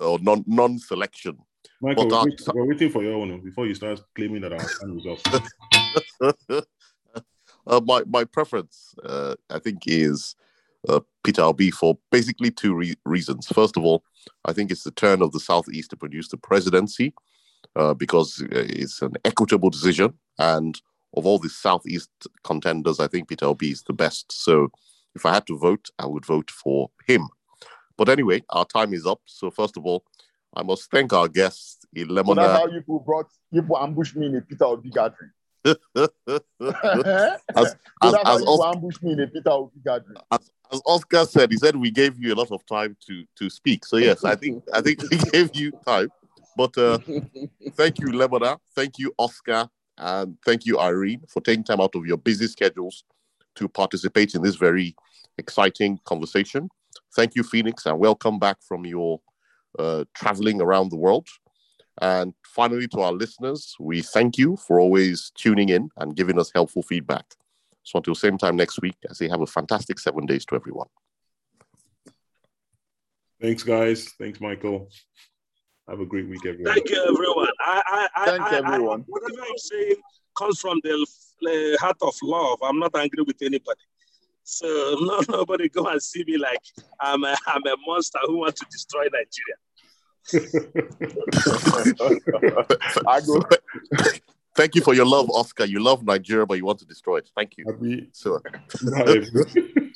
or non non selection. Michael, we're, wait, we're, waiting for your one before you start claiming that our time is off. <laughs> uh, my my preference, uh, I think, is uh, Peter Obi for basically two re- reasons. First of all, I think it's the turn of the Southeast to produce the presidency uh, because uh, it's an equitable decision. And of all the Southeast contenders, I think Peter Obi is the best. So if I had to vote, I would vote for him. But anyway, our time is up. So first of all, I must thank our guests, Ilemona. So that's how you brought people ambushed <laughs> <laughs> me in a Peter Obi gathering. as, as, as, as, ambushed me in a Peter Obi gathering. As, as Oscar said, he said we gave you a lot of time to to speak. So yes, I think I think we <laughs> gave you time. But uh, <laughs> thank you, Ilemona. Thank you, Oscar, and thank you, Irene, for taking time out of your busy schedules to participate in this very exciting conversation. Thank you, Phoenix, and welcome back from your uh, traveling around the world. And finally, to our listeners, we thank you for always tuning in and giving us helpful feedback. So until same time next week, I say have a fantastic seven days to everyone. Thanks, guys. Thanks, Michael. Have a great week, everyone. Thank you, everyone. I, I, Thanks, I, everyone. I, whatever I'm saying comes from the uh, heart of love. I'm not angry with anybody. So <laughs> no, nobody go and see me like I'm a, I'm a monster who wants to destroy Nigeria. <laughs> I go. <laughs> Thank you for your love, Oscar. You love Nigeria, but you want to destroy it. Thank you. Happy. <laughs>